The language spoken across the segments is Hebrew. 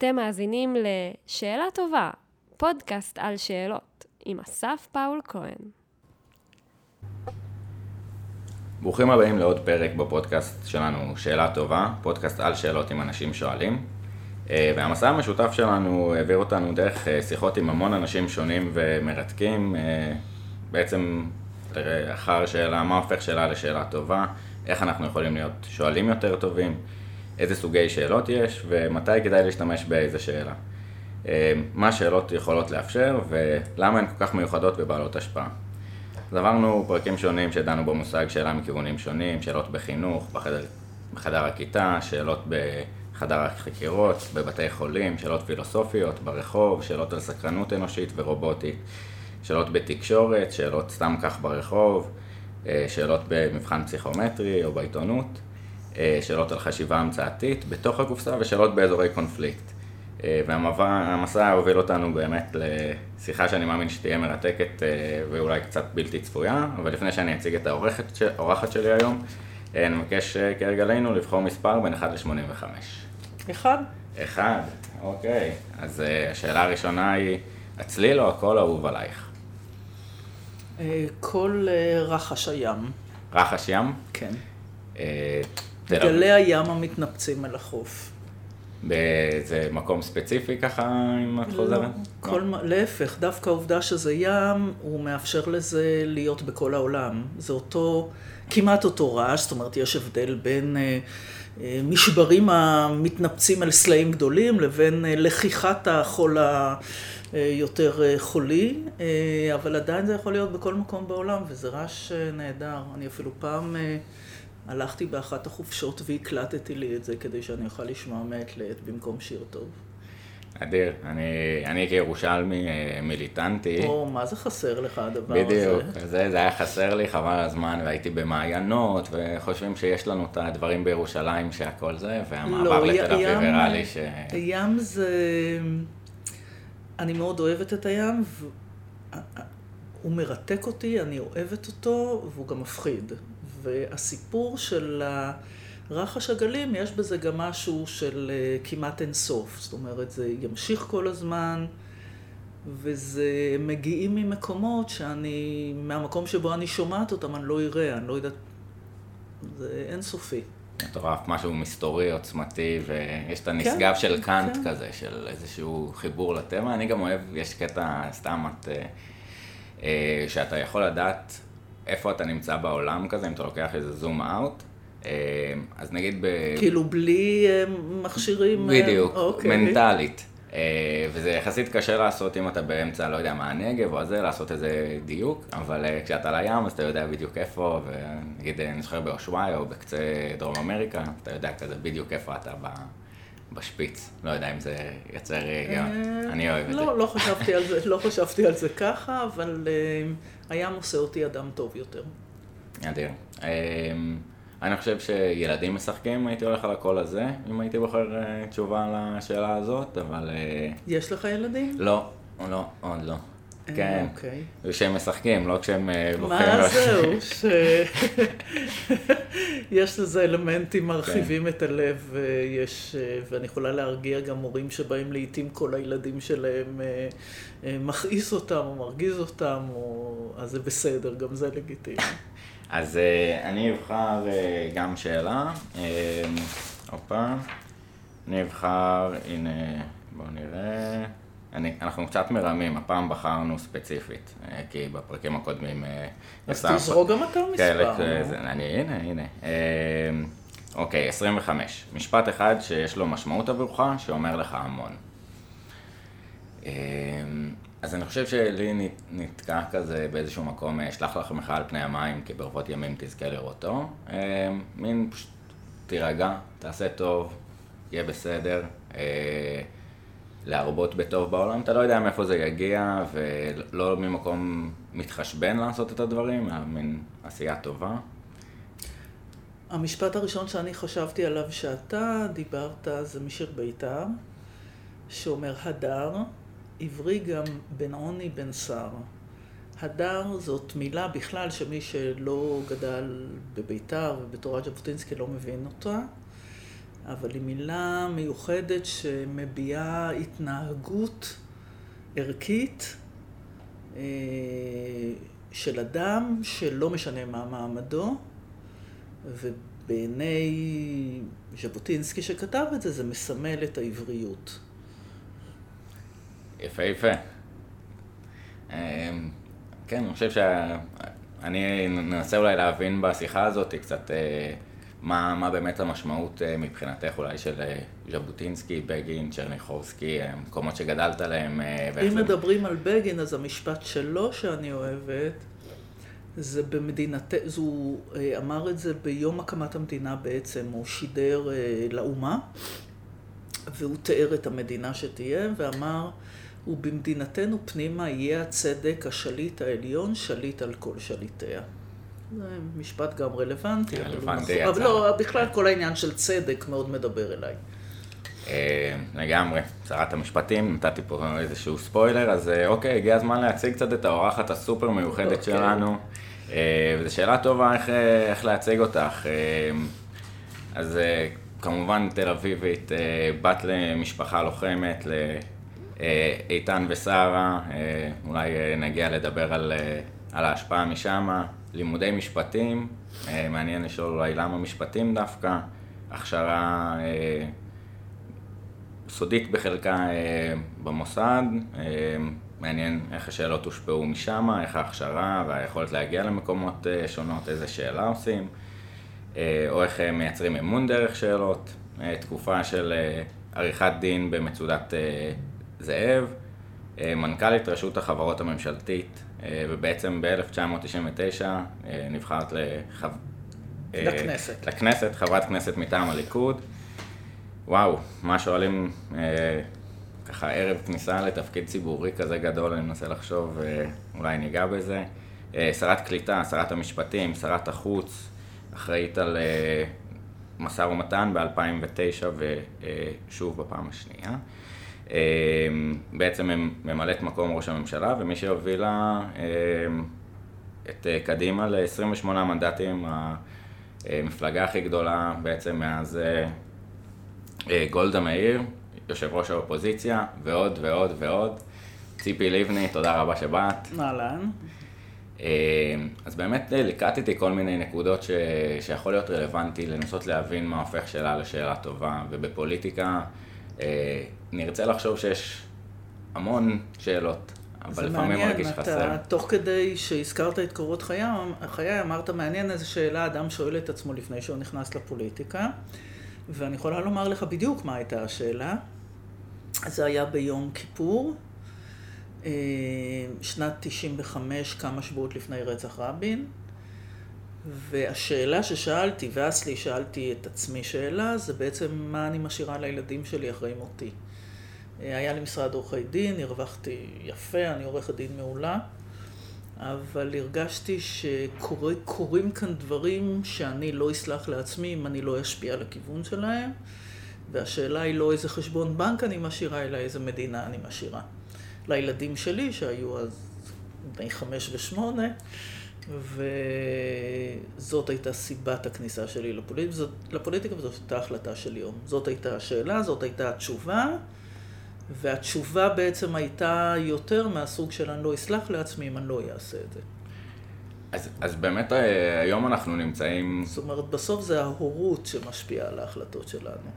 אתם מאזינים ל"שאלה טובה", פודקאסט על שאלות, עם אסף פאול כהן. ברוכים הבאים לעוד פרק בפודקאסט שלנו, שאלה טובה, פודקאסט על שאלות עם אנשים שואלים. אה, והמסע המשותף שלנו העביר אותנו דרך אה, שיחות עם המון אנשים שונים ומרתקים. אה, בעצם אחר שאלה, מה הופך שאלה לשאלה טובה, איך אנחנו יכולים להיות שואלים יותר טובים, איזה סוגי שאלות יש ומתי כדאי להשתמש באיזה שאלה. מה השאלות יכולות לאפשר ולמה הן כל כך מיוחדות ובעלות השפעה. אז עברנו פרקים שונים שדנו במושג שאלה מכיוונים שונים, שאלות בחינוך, בחדר, בחדר הכיתה, שאלות בחדר החקירות, בבתי חולים, שאלות פילוסופיות, ברחוב, שאלות על סקרנות אנושית ורובוטית, שאלות בתקשורת, שאלות סתם כך ברחוב, אה, שאלות במבחן פסיכומטרי או בעיתונות, אה, שאלות על חשיבה המצאתית בתוך הקופסה ושאלות באזורי קונפליקט. אה, והמסע הוביל אותנו באמת לשיחה שאני מאמין שתהיה מרתקת ואולי קצת בלתי צפויה, אבל לפני שאני אציג את האורחת שלי היום, אני מבקש כהרגלנו לבחור מספר בין 1 ל-85. אחד. אחד, אוקיי. אז השאלה הראשונה היא, הצליל או הקול אהוב עלייך? כל אה, רחש הים. רחש ים? כן. אה, גלי הים המתנפצים אל החוף. באיזה מקום ספציפי ככה, אם את לא, חוזרת? כל, לא. להפך, דווקא העובדה שזה ים, הוא מאפשר לזה להיות בכל העולם. זה אותו, כמעט אותו רעש, זאת אומרת, יש הבדל בין אה, אה, משברים המתנפצים על סלעים גדולים, לבין אה, לקיחת החול ה... אה, יותר אה, חולי, אה, אבל עדיין זה יכול להיות בכל מקום בעולם, וזה רעש נהדר. אני אפילו פעם הלכתי באחת החופשות והקלטתי לי את זה כדי שאני אוכל לשמוע מעת לעת במקום שיר טוב. אדיר, אני, אני כירושלמי מיליטנטי. או, מה זה חסר לך הדבר בדיוק, הזה? בדיוק, זה, זה היה חסר לי חבל הזמן, והייתי במעיינות, וחושבים שיש לנו את הדברים בירושלים שהכל זה, והמעבר לא, לתל אביב הראה לי ש... ים זה... אני מאוד אוהבת את הים, והוא מרתק אותי, אני אוהבת אותו, והוא גם מפחיד. והסיפור של רחש הגלים, יש בזה גם משהו של אה, כמעט אינסוף. זאת אומרת, זה ימשיך כל הזמן, וזה מגיעים ממקומות שאני, מהמקום שבו אני שומעת אותם, אני לא אראה, אני לא יודעת, זה אינסופי. מטורף, משהו מסתורי, עוצמתי, ויש את הנשגב כן, של קאנט כן. כזה, של איזשהו חיבור לטבע. אני גם אוהב, יש קטע, סתם את, אה, אה, שאתה יכול לדעת איפה אתה נמצא בעולם כזה, אם אתה לוקח איזה זום אאוט. אה, אז נגיד ב... כאילו בלי מכשירים... בדיוק, אוקיי. מנטלית. אה, וזה יחסית קשה לעשות אם אתה באמצע, לא יודע מה, הנגב או הזה, לעשות איזה דיוק, אבל אה, כשאתה על הים אז אתה יודע בדיוק איפה, ונגיד אה, אני זוכר באושוואי או בקצה דרום אמריקה, אתה יודע כזה בדיוק איפה אתה ב... בשפיץ. לא יודע אם זה יוצר היגיון, אני אוהב את לא, זה. לא חשבתי על זה, לא חשבתי על זה ככה, אבל הים עושה אותי אדם טוב יותר. אדיר. אני חושב שילדים משחקים, הייתי הולך על הקול הזה, אם הייתי בוחר אה, תשובה לשאלה הזאת, אבל... אה, יש לך ילדים? לא, לא, עוד לא. אה, כן, אוקיי. וכשהם משחקים, לא כשהם בוחרים... מה זהו, שיש לזה אלמנטים מרחיבים את הלב, ויש, ואני יכולה להרגיע גם מורים שבאים לעיתים כל הילדים שלהם מכעיס אותם או מרגיז אותם, או... אז זה בסדר, גם זה לגיטימי. אז אני אבחר גם שאלה. אה, הופה. אני אבחר, הנה, בואו נראה. אני, אנחנו קצת מרמים, הפעם בחרנו ספציפית, uh, כי בפרקים הקודמים... אז תזרוק גם אתה מספר. כן, זה, אני, הנה, הנה. Uh, אוקיי, 25. משפט אחד שיש לו משמעות עבורך, שאומר לך המון. אז אני חושב שלי נתקע כזה באיזשהו מקום, אשלח לך לך על פני המים, כי ברבות ימים תזכה לראותו. אה, מין פשוט תירגע, תעשה טוב, יהיה בסדר. להרבות בטוב בעולם, אתה לא יודע מאיפה זה יגיע, ולא ממקום מתחשבן לעשות את הדברים, אלא מין עשייה טובה. המשפט הראשון שאני חשבתי עליו שאתה דיברת זה משיר בית"ר, שאומר הדר, עברי גם בין עוני בין שר. הדר זאת מילה בכלל שמי שלא גדל בביתר ובתורת ז'בוטינסקי לא מבין אותה. אבל היא מילה מיוחדת שמביעה התנהגות ערכית אה, של אדם שלא משנה מה מעמדו, ובעיני ז'בוטינסקי שכתב את זה, זה מסמל את העבריות. יפה יפה. אמ, כן, אני חושב שאני ננסה אולי להבין בשיחה הזאת קצת אה, מה, מה באמת המשמעות אה, מבחינתך אולי של אה, ז'בוטינסקי, בגין, צ'רניחובסקי, המקומות שגדלת עליהם. אם. מדברים על בגין, אז המשפט שלו שאני אוהבת, זה במדינת... הוא אמר את זה ביום הקמת המדינה בעצם, הוא שידר לאומה, והוא תיאר את המדינה שתהיה, ואמר, ובמדינתנו פנימה יהיה הצדק השליט העליון, שליט על כל שליטיה. משפט גם רלוונטי. רלוונטי, יצא. אבל לא, בכלל כל העניין של צדק מאוד מדבר אליי. אה, לגמרי. שרת המשפטים, נתתי פה איזשהו ספוילר, אז אה, אוקיי, הגיע הזמן להציג קצת את האורחת הסופר מיוחדת אוקיי. שלנו. אה, וזו שאלה טובה איך, איך להציג אותך. אז כמובן תל אביבית, בת למשפחה לוחמת, אה, איתן ושרה, אולי נגיע לדבר על, על ההשפעה משם, לימודי משפטים, מעניין לשאול אולי למה משפטים דווקא, הכשרה סודית בחלקה במוסד, מעניין איך השאלות הושפעו משם, איך ההכשרה והיכולת להגיע למקומות שונות, איזה שאלה עושים, או איך מייצרים אמון דרך שאלות, תקופה של עריכת דין במצודת זאב, אה, מנכ"לית רשות החברות הממשלתית, אה, ובעצם ב-1999 אה, נבחרת לחו... לכנסת. לכנסת, חברת כנסת מטעם הליכוד. וואו, מה שואלים ככה ערב כניסה לתפקיד ציבורי כזה גדול, אני מנסה לחשוב, אולי ניגע בזה. שרת קליטה, שרת המשפטים, שרת החוץ, אחראית על משא ומתן ב-2009 ושוב בפעם השנייה. אמ, בעצם ממלאת מקום ראש הממשלה, ומי שהובילה אמ, את אה, קדימה ל-28 מנדטים, המפלגה הכי גדולה בעצם מאז אה, אה, גולדה מאיר, יושב ראש האופוזיציה, ועוד ועוד ועוד. ציפי לבני, תודה רבה שבאת. אהלן. אמ, אז באמת ליקטתי כל מיני נקודות ש... שיכול להיות רלוונטי לנסות להבין מה הופך שאלה לשאלה טובה, ובפוליטיקה נרצה לחשוב שיש המון שאלות, אבל לפעמים מרגיש חסר. זה מעניין, אתה תוך כדי שהזכרת את קורות חיי, חיי אמרת, מעניין איזה שאלה אדם שואל את עצמו לפני שהוא נכנס לפוליטיקה, ואני יכולה לומר לך בדיוק מה הייתה השאלה. זה היה ביום כיפור, אה, שנת 95, כמה שבועות לפני רצח רבין. והשאלה ששאלתי, ואז לי שאלתי את עצמי שאלה, זה בעצם מה אני משאירה לילדים שלי אחרי מותי. היה לי משרד עורכי דין, הרווחתי יפה, אני עורכת דין מעולה, אבל הרגשתי שקורים כאן דברים שאני לא אסלח לעצמי אם אני לא אשפיע על הכיוון שלהם, והשאלה היא לא איזה חשבון בנק אני משאירה, אלא איזה מדינה אני משאירה. לילדים שלי, שהיו אז בני חמש ושמונה, וזאת הייתה סיבת הכניסה שלי לפוליט... לפוליטיקה, וזאת הייתה החלטה של יום. זאת הייתה השאלה, זאת הייתה התשובה, והתשובה בעצם הייתה יותר מהסוג של אני לא אסלח לעצמי אם אני לא אעשה את זה. אז, אז באמת אה, היום אנחנו נמצאים... זאת אומרת, בסוף זה ההורות שמשפיעה על ההחלטות שלנו.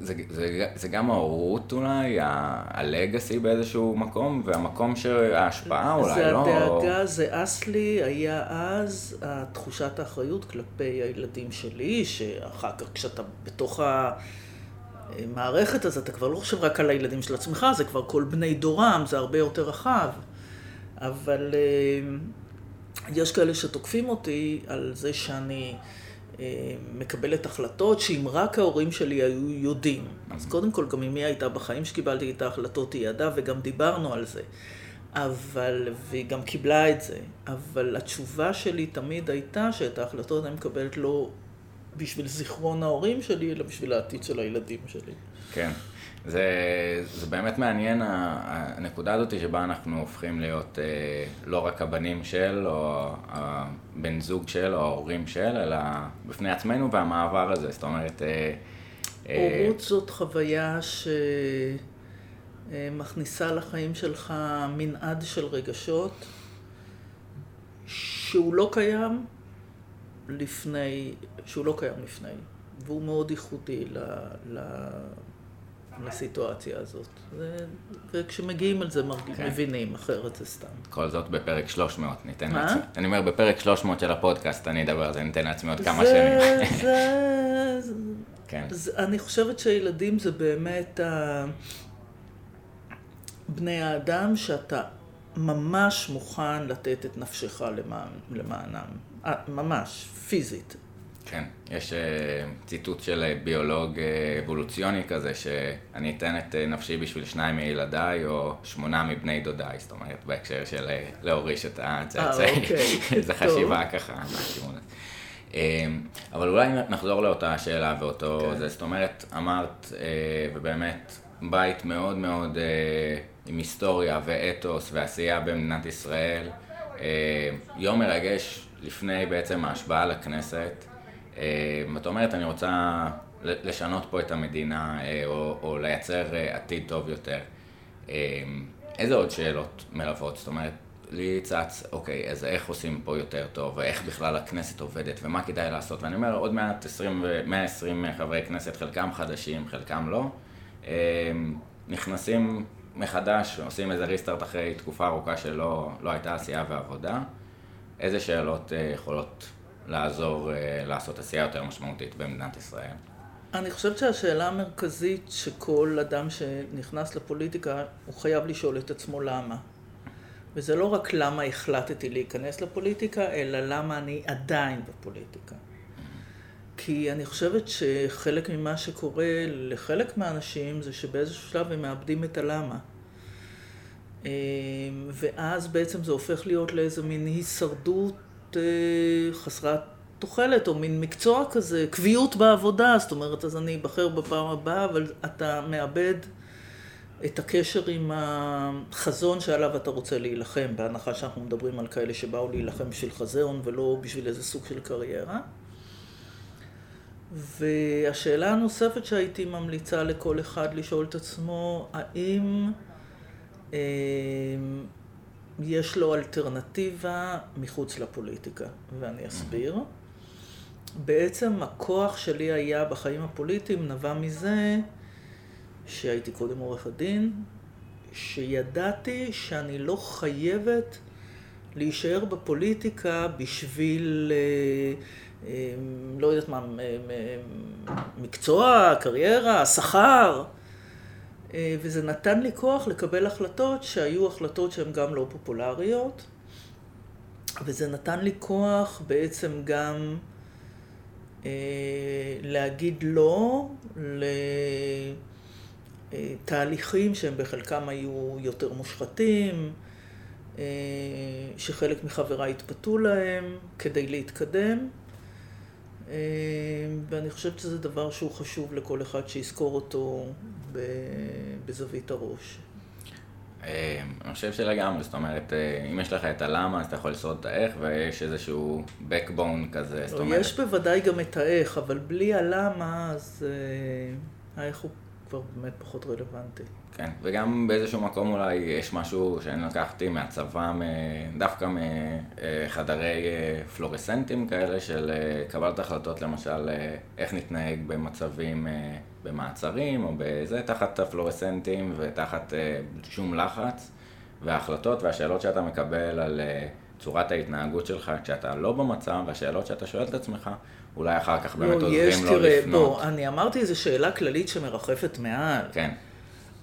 זה, זה, זה גם ההורות אולי, הלגאסי באיזשהו מקום, והמקום שההשפעה אולי, זה לא... זה הדאגה, זה אסלי, היה אז תחושת האחריות כלפי הילדים שלי, שאחר כך כשאתה בתוך המערכת הזאת, אתה כבר לא חושב רק על הילדים של עצמך, זה כבר כל בני דורם, זה הרבה יותר רחב. אבל אה, יש כאלה שתוקפים אותי על זה שאני... אה, מקבלת החלטות שאם רק ההורים שלי היו יודעים. אז קודם כל, גם אמי הייתה בחיים שקיבלתי את ההחלטות, היא ידעה וגם דיברנו על זה. אבל, והיא גם קיבלה את זה. אבל התשובה שלי תמיד הייתה שאת ההחלטות אני מקבלת לא בשביל זיכרון ההורים שלי, אלא בשביל העתיד של הילדים שלי. כן. זה, זה באמת מעניין, הנקודה הזאת שבה אנחנו הופכים להיות אה, לא רק הבנים של, או הבן זוג של, או ההורים של, אלא בפני עצמנו והמעבר הזה. זאת אומרת, אה, אה, הורות זאת חוויה שמכניסה לחיים שלך מנעד של רגשות שהוא לא קיים לפני, שהוא לא קיים לפני, והוא מאוד ייחודי ל, ל, לסיטואציה הזאת. ו, וכשמגיעים על זה מרג... כן. מבינים, אחרת זה סתם. כל זאת בפרק 300, ניתן? לעצמי. אני אומר, בפרק 300 של הפודקאסט אני אדבר על זה, ניתן לעצמי עוד כמה זה, שנים. זה, זה, כן. זה, אני חושבת שילדים זה באמת ה... בני האדם שאתה ממש מוכן לתת את נפשך למען, למענם. אה, ממש, פיזית. כן, יש אה, ציטוט של אה, ביולוג אה, אבולוציוני כזה, שאני אתן את אה, נפשי בשביל שניים מילדיי, או שמונה מבני דודיי, זאת אומרת, בהקשר של אה, להוריש את הצאצאים. אוקיי, זו. חשיבה ככה, מהכיוון הזה. אה, אבל אולי נחזור לאותה שאלה ואותו כן. זה, זאת אומרת, אמרת, אה, ובאמת, בית מאוד מאוד אה, עם היסטוריה ואתוס ועשייה במדינת ישראל. אה, יום מרגש לפני בעצם ההשבעה לכנסת. אה, ואת אומרת, אני רוצה לשנות פה את המדינה, אה, או, או לייצר אה, עתיד טוב יותר. אה, איזה עוד שאלות מלוות? זאת אומרת, לי צץ, אוקיי, אז איך עושים פה יותר טוב, ואיך בכלל הכנסת עובדת, ומה כדאי לעשות? ואני אומר, עוד מעט 20, ו- 120 חברי כנסת, חלקם חדשים, חלקם לא, אה, נכנסים מחדש, עושים איזה ריסטארט אחרי תקופה ארוכה שלא לא הייתה עשייה ועבודה. איזה שאלות אה, יכולות לעזור אה, לעשות עשייה יותר משמעותית במדינת ישראל? אני חושבת שהשאלה המרכזית שכל אדם שנכנס לפוליטיקה, הוא חייב לשאול את עצמו למה. וזה לא רק למה החלטתי להיכנס לפוליטיקה, אלא למה אני עדיין בפוליטיקה. כי אני חושבת שחלק ממה שקורה לחלק מהאנשים זה שבאיזשהו שלב הם מאבדים את הלמה. אה, ואז בעצם זה הופך להיות לאיזה מין הישרדות אה, חסרת תוחלת, או מין מקצוע כזה, קביעות בעבודה, זאת אומרת, אז אני אבחר בפעם הבאה, אבל אתה מאבד את הקשר עם החזון שעליו אתה רוצה להילחם, בהנחה שאנחנו מדברים על כאלה שבאו להילחם בשביל חזון ולא בשביל איזה סוג של קריירה. והשאלה הנוספת שהייתי ממליצה לכל אחד לשאול את עצמו, האם יש לו אלטרנטיבה מחוץ לפוליטיקה, ואני אסביר. בעצם הכוח שלי היה בחיים הפוליטיים נבע מזה שהייתי קודם עורכת דין, שידעתי שאני לא חייבת להישאר בפוליטיקה בשביל, אה, אה, לא יודעת מה, מקצוע, קריירה, שכר. אה, וזה נתן לי כוח לקבל החלטות שהיו החלטות שהן גם לא פופולריות, וזה נתן לי כוח בעצם גם אה, להגיד לא לתהליכים שהם בחלקם היו יותר מושחתים, אה, שחלק מחבריי התפתו להם כדי להתקדם. אה, ואני חושבת שזה דבר שהוא חשוב לכל אחד שיזכור אותו בזווית הראש. אה, אני חושב שלגמרי, זאת אומרת, אה, אם יש לך את הלמה, אז אתה יכול לשרוד את האיך, ויש איזשהו backbone כזה, זאת אומרת, יש בוודאי גם את האיך, אבל בלי הלמה, אז אה, האיך הוא כבר באמת פחות רלוונטי. כן, וגם באיזשהו מקום אולי יש משהו שאני לקחתי מהצבא, דווקא מחדרי אה, פלורסנטים כאלה של אה, קבלת החלטות, למשל, אה, איך נתנהג במצבים, במעצרים או בזה, תחת הפלורסנטים ותחת שום לחץ, וההחלטות והשאלות שאתה מקבל על צורת ההתנהגות שלך כשאתה לא במצב, והשאלות שאתה שואל את עצמך, אולי אחר כך באמת לא, יש, עוזרים לו תראה, לפנות. בוא, אני אמרתי איזו שאלה כללית שמרחפת מעל. כן,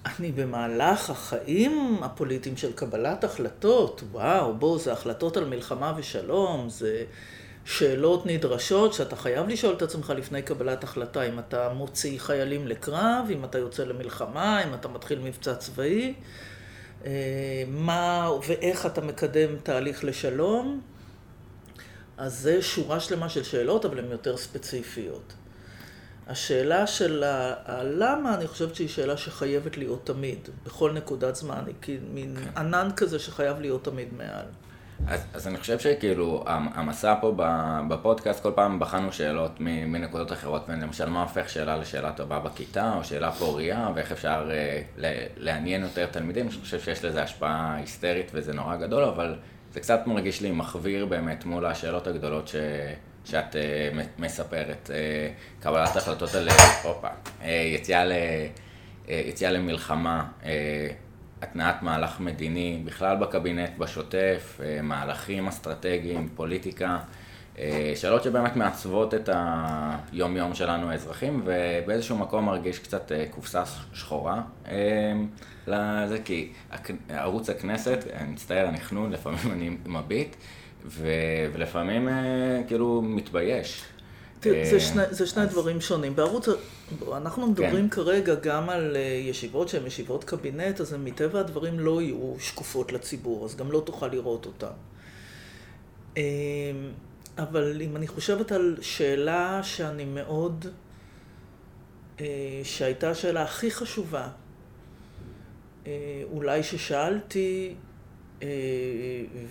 אני במהלך החיים הפוליטיים של קבלת החלטות, וואו, בוא, זה החלטות על מלחמה ושלום, זה שאלות נדרשות שאתה חייב לשאול את עצמך לפני קבלת החלטה, אם אתה מוציא חיילים לקרב, אם אתה יוצא למלחמה, אם אתה מתחיל מבצע צבאי, אה, מה ואיך אתה מקדם תהליך לשלום. אז זה שורה שלמה של שאלות, אבל הן יותר ספציפיות. השאלה של הלמה, אני חושבת שהיא שאלה שחייבת להיות תמיד, בכל נקודת זמן, היא כאילו מין ענן כזה שחייב להיות תמיד מעל. אז, אז אני חושב שכאילו המסע פה בפודקאסט, כל פעם בחנו שאלות מנקודות אחרות, למשל מה הופך שאלה לשאלה טובה בכיתה, או שאלה פוריה, ואיך אפשר uh, לעניין יותר תלמידים, אני חושב שיש לזה השפעה היסטרית וזה נורא גדול, אבל זה קצת מרגיש לי מחוויר באמת מול השאלות הגדולות ש... שאת uh, מספרת, uh, קבלת החלטות על, הופה, uh, יציאה, ל, uh, יציאה למלחמה, uh, התנעת מהלך מדיני, בכלל בקבינט, בשוטף, uh, מהלכים אסטרטגיים, פוליטיקה, uh, שאלות שבאמת מעצבות את היום-יום שלנו האזרחים, ובאיזשהו מקום מרגיש קצת uh, קופסה שחורה. Uh, לזה, כי ערוץ הכנסת, אני מצטער, אני חנון, לפעמים אני מביט. ו, ולפעמים אה, כאילו מתבייש. תראה, זה שני, זה שני דברים שונים. בערוץ, אנחנו מדברים כן. כרגע גם על אה, ישיבות שהן ישיבות קבינט, אז הן מטבע הדברים לא יהיו שקופות לציבור, אז גם לא תוכל לראות אותן. אבל אם אני חושבת על שאלה שאני מאוד, אה, שהייתה השאלה הכי חשובה, אולי ששאלתי אה,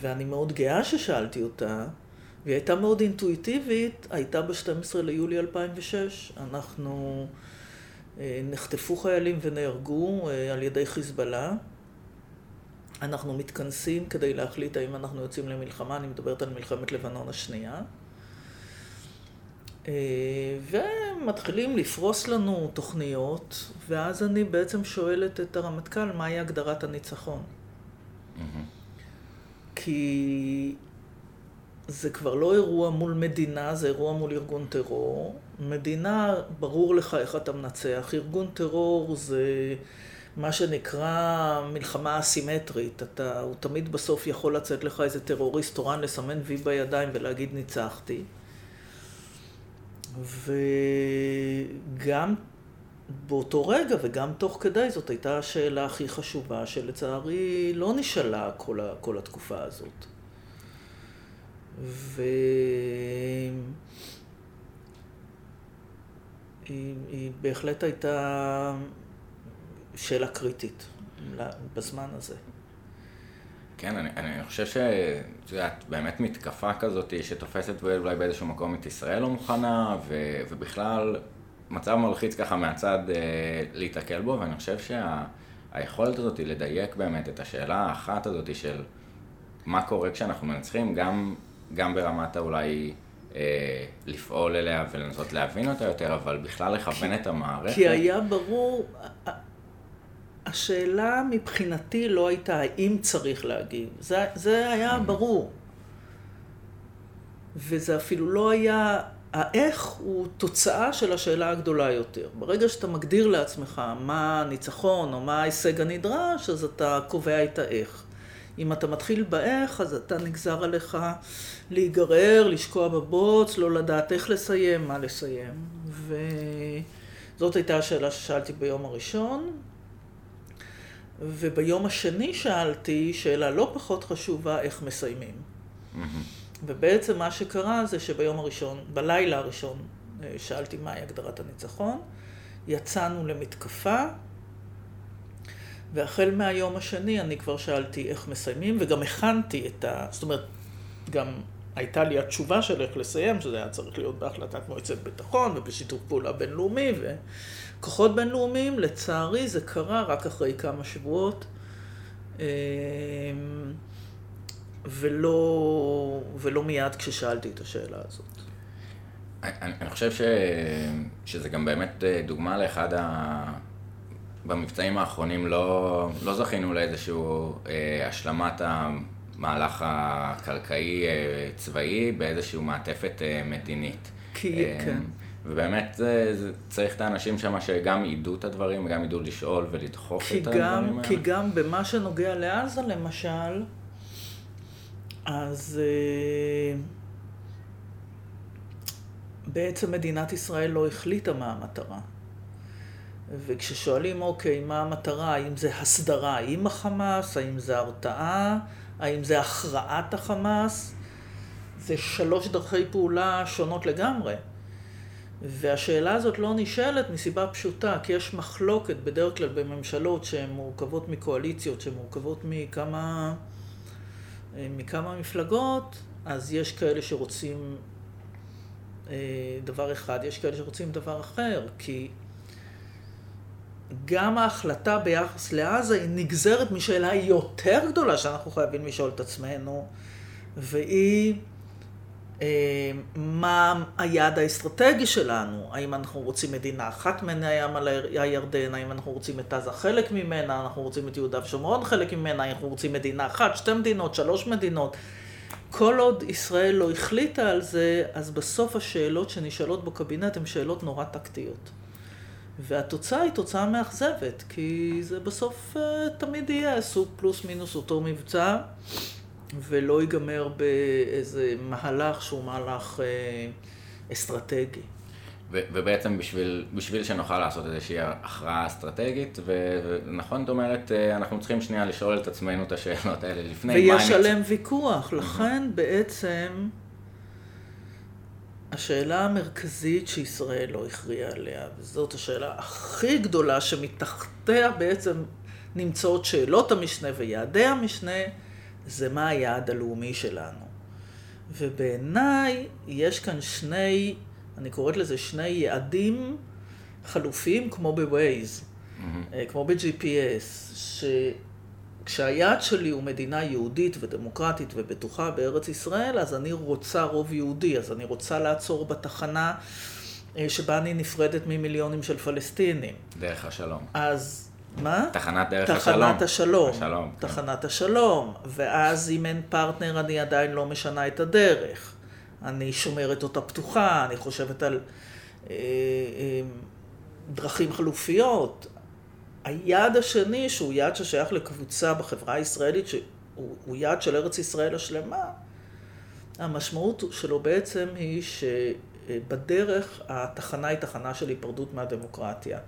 ואני מאוד גאה ששאלתי אותה, והיא הייתה מאוד אינטואיטיבית, הייתה ב-12 ליולי 2006. אנחנו, אה, נחטפו חיילים ונהרגו אה, על ידי חיזבאללה. אנחנו מתכנסים כדי להחליט האם אנחנו יוצאים למלחמה, אני מדברת על מלחמת לבנון השנייה. ומתחילים לפרוס לנו תוכניות, ואז אני בעצם שואלת את הרמטכ"ל מהי הגדרת הניצחון. Mm-hmm. כי זה כבר לא אירוע מול מדינה, זה אירוע מול ארגון טרור. מדינה, ברור לך איך אתה מנצח. ארגון טרור זה מה שנקרא מלחמה אסימטרית. אתה, הוא תמיד בסוף יכול לצאת לך איזה טרוריסט תורן, לסמן וי בידיים ולהגיד ניצחתי. וגם באותו רגע וגם תוך כדי זאת הייתה השאלה הכי חשובה שלצערי לא נשאלה כל, ה, כל התקופה הזאת. והיא היא בהחלט הייתה שאלה קריטית בזמן הזה. כן, אני, אני חושב שאת יודעת, באמת מתקפה כזאת שתופסת אולי באיזשהו מקום את ישראל לא מוכנה, ו, ובכלל מצב מלחיץ ככה מהצד אה, להיתקל בו, ואני חושב שהיכולת שה, הזאת היא לדייק באמת את השאלה האחת הזאת של מה קורה כשאנחנו מנצחים, גם, גם ברמת האולי אה, לפעול אליה ולנסות להבין אותה יותר, אבל בכלל לכוון כי, את המערכת. כי היה ברור, השאלה מבחינתי לא הייתה האם צריך להגיב, זה, זה היה ברור. וזה אפילו לא היה האיך הוא תוצאה של השאלה הגדולה יותר. ברגע שאתה מגדיר לעצמך מה הניצחון או מה ההישג הנדרש, אז אתה קובע את האיך. אם אתה מתחיל באיך, אז אתה נגזר עליך להיגרר, לשקוע בבוץ, לא לדעת איך לסיים, מה לסיים. וזאת הייתה השאלה ששאלתי ביום הראשון. וביום השני שאלתי שאלה לא פחות חשובה, איך מסיימים. Mm-hmm. ובעצם מה שקרה זה שביום הראשון, בלילה הראשון, אה, שאלתי מהי הגדרת הניצחון, יצאנו למתקפה, והחל מהיום השני אני כבר שאלתי איך מסיימים, וגם הכנתי את ה... זאת אומרת, גם הייתה לי התשובה של איך לסיים, שזה היה צריך להיות בהחלטת מועצת ביטחון ובשיתוף פעולה בינלאומי וכוחות בינלאומיים. לצערי זה קרה רק אחרי כמה שבועות. ולא, ולא מיד כששאלתי את השאלה הזאת. אני, אני חושב ש, שזה גם באמת אה, דוגמה לאחד ה... במבצעים האחרונים לא, לא זכינו לאיזושהי אה, השלמת המהלך הקרקעי אה, צבאי באיזושהי מעטפת אה, מדינית. כי, אה, כן. ובאמת זה, זה צריך את האנשים שם שגם ידעו את הדברים, וגם ידעו לשאול ולדחוף את גם, הדברים האלה. כי גם במה שנוגע לעזה למשל, אז אה, בעצם מדינת ישראל לא החליטה מה המטרה. וכששואלים, אוקיי, מה המטרה? האם זה הסדרה עם החמאס? האם זה הרתעה? האם זה הכרעת החמאס? זה שלוש דרכי פעולה שונות לגמרי. והשאלה הזאת לא נשאלת מסיבה פשוטה, כי יש מחלוקת בדרך כלל בממשלות שהן מורכבות מקואליציות, שהן מורכבות מכמה... אה, מכמה מפלגות, אז יש כאלה שרוצים אה, דבר אחד, יש כאלה שרוצים דבר אחר, כי גם ההחלטה ביחס לעזה היא נגזרת משאלה יותר גדולה שאנחנו חייבים לשאול את עצמנו, והיא מה היעד האסטרטגי שלנו? האם אנחנו רוצים מדינה אחת מן הים על הירדן? האם אנחנו רוצים את עזה חלק ממנה? אנחנו רוצים את יהודה ושומרון חלק ממנה? האם אנחנו רוצים מדינה אחת, שתי מדינות, שלוש מדינות? כל עוד ישראל לא החליטה על זה, אז בסוף השאלות שנשאלות בקבינט הן שאלות נורא טקטיות. והתוצאה היא תוצאה מאכזבת, כי זה בסוף אה, תמיד יהיה סוג פלוס מינוס אותו מבצע, ולא ייגמר באיזה מהלך שהוא מהלך אה, אסטרטגי. ובעצם בשביל, בשביל שנוכל לעשות איזושהי הכרעה אסטרטגית, ונכון, את אומרת, אה, אנחנו צריכים שנייה לשאול את עצמנו את השאלות האלה לפני. ויש עליהם ויכוח, לכן בעצם השאלה המרכזית שישראל לא הכריעה עליה, וזאת השאלה הכי גדולה שמתחתיה בעצם נמצאות שאלות המשנה ויעדי המשנה, זה מה היעד הלאומי שלנו. ובעיניי יש כאן שני, אני קוראת לזה שני יעדים חלופיים כמו ב-Waze, mm-hmm. כמו ב-GPS, שכשהיעד שלי הוא מדינה יהודית ודמוקרטית ובטוחה בארץ ישראל, אז אני רוצה רוב יהודי, אז אני רוצה לעצור בתחנה אה, שבה אני נפרדת ממיליונים של פלסטינים. דרך השלום. אז מה? תחנת דרך תחנת השלום. תחנת השלום. השלום, כן. תחנת השלום. ואז אם אין פרטנר אני עדיין לא משנה את הדרך. אני שומרת אותה פתוחה, אני חושבת על אה, אה, דרכים חלופיות. היעד השני, שהוא יעד ששייך לקבוצה בחברה הישראלית, שהוא יעד של ארץ ישראל השלמה, המשמעות שלו בעצם היא שבדרך התחנה היא תחנה של היפרדות מהדמוקרטיה.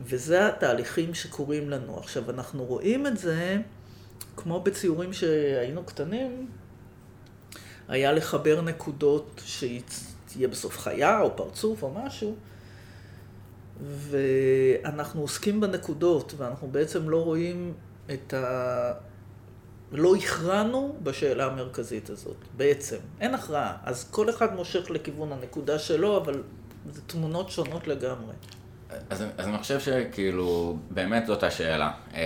וזה התהליכים שקורים לנו. עכשיו, אנחנו רואים את זה, כמו בציורים שהיינו קטנים, היה לחבר נקודות שתהיה בסוף חיה או פרצוף או משהו, ואנחנו עוסקים בנקודות, ואנחנו בעצם לא רואים את ה... לא הכרענו בשאלה המרכזית הזאת, בעצם. אין הכרעה. אז כל אחד מושך לכיוון הנקודה שלו, אבל זה תמונות שונות לגמרי. אז, אז אני חושב שכאילו, באמת זאת השאלה, אה,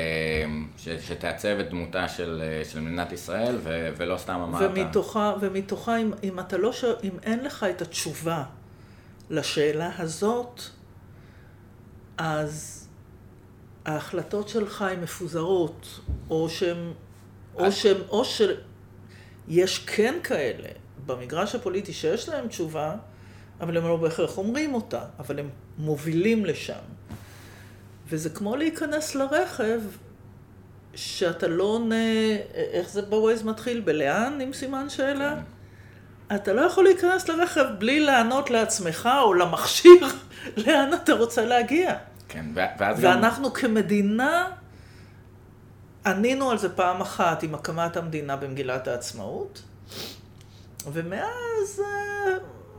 ש, שתעצב את דמותה של, אה, של מדינת ישראל, ו, ולא סתם אמרת. ומתוכה, ומתוכה אם, אם אתה לא שואל, אם אין לך את התשובה לשאלה הזאת, אז ההחלטות שלך הן מפוזרות, או שהן, או שהן, או שיש כן כאלה במגרש הפוליטי שיש להם תשובה, אבל הם לא בהכרח אומרים אותה, אבל הם מובילים לשם. וזה כמו להיכנס לרכב, שאתה לא עונה, איך זה בווייז מתחיל? בלאן, עם סימן שאלה? כן. אתה לא יכול להיכנס לרכב בלי לענות לעצמך או למכשיר לאן אתה רוצה להגיע. כן, ואז גם... ואנחנו כמדינה ענינו על זה פעם אחת עם הקמת המדינה במגילת העצמאות, ומאז אה,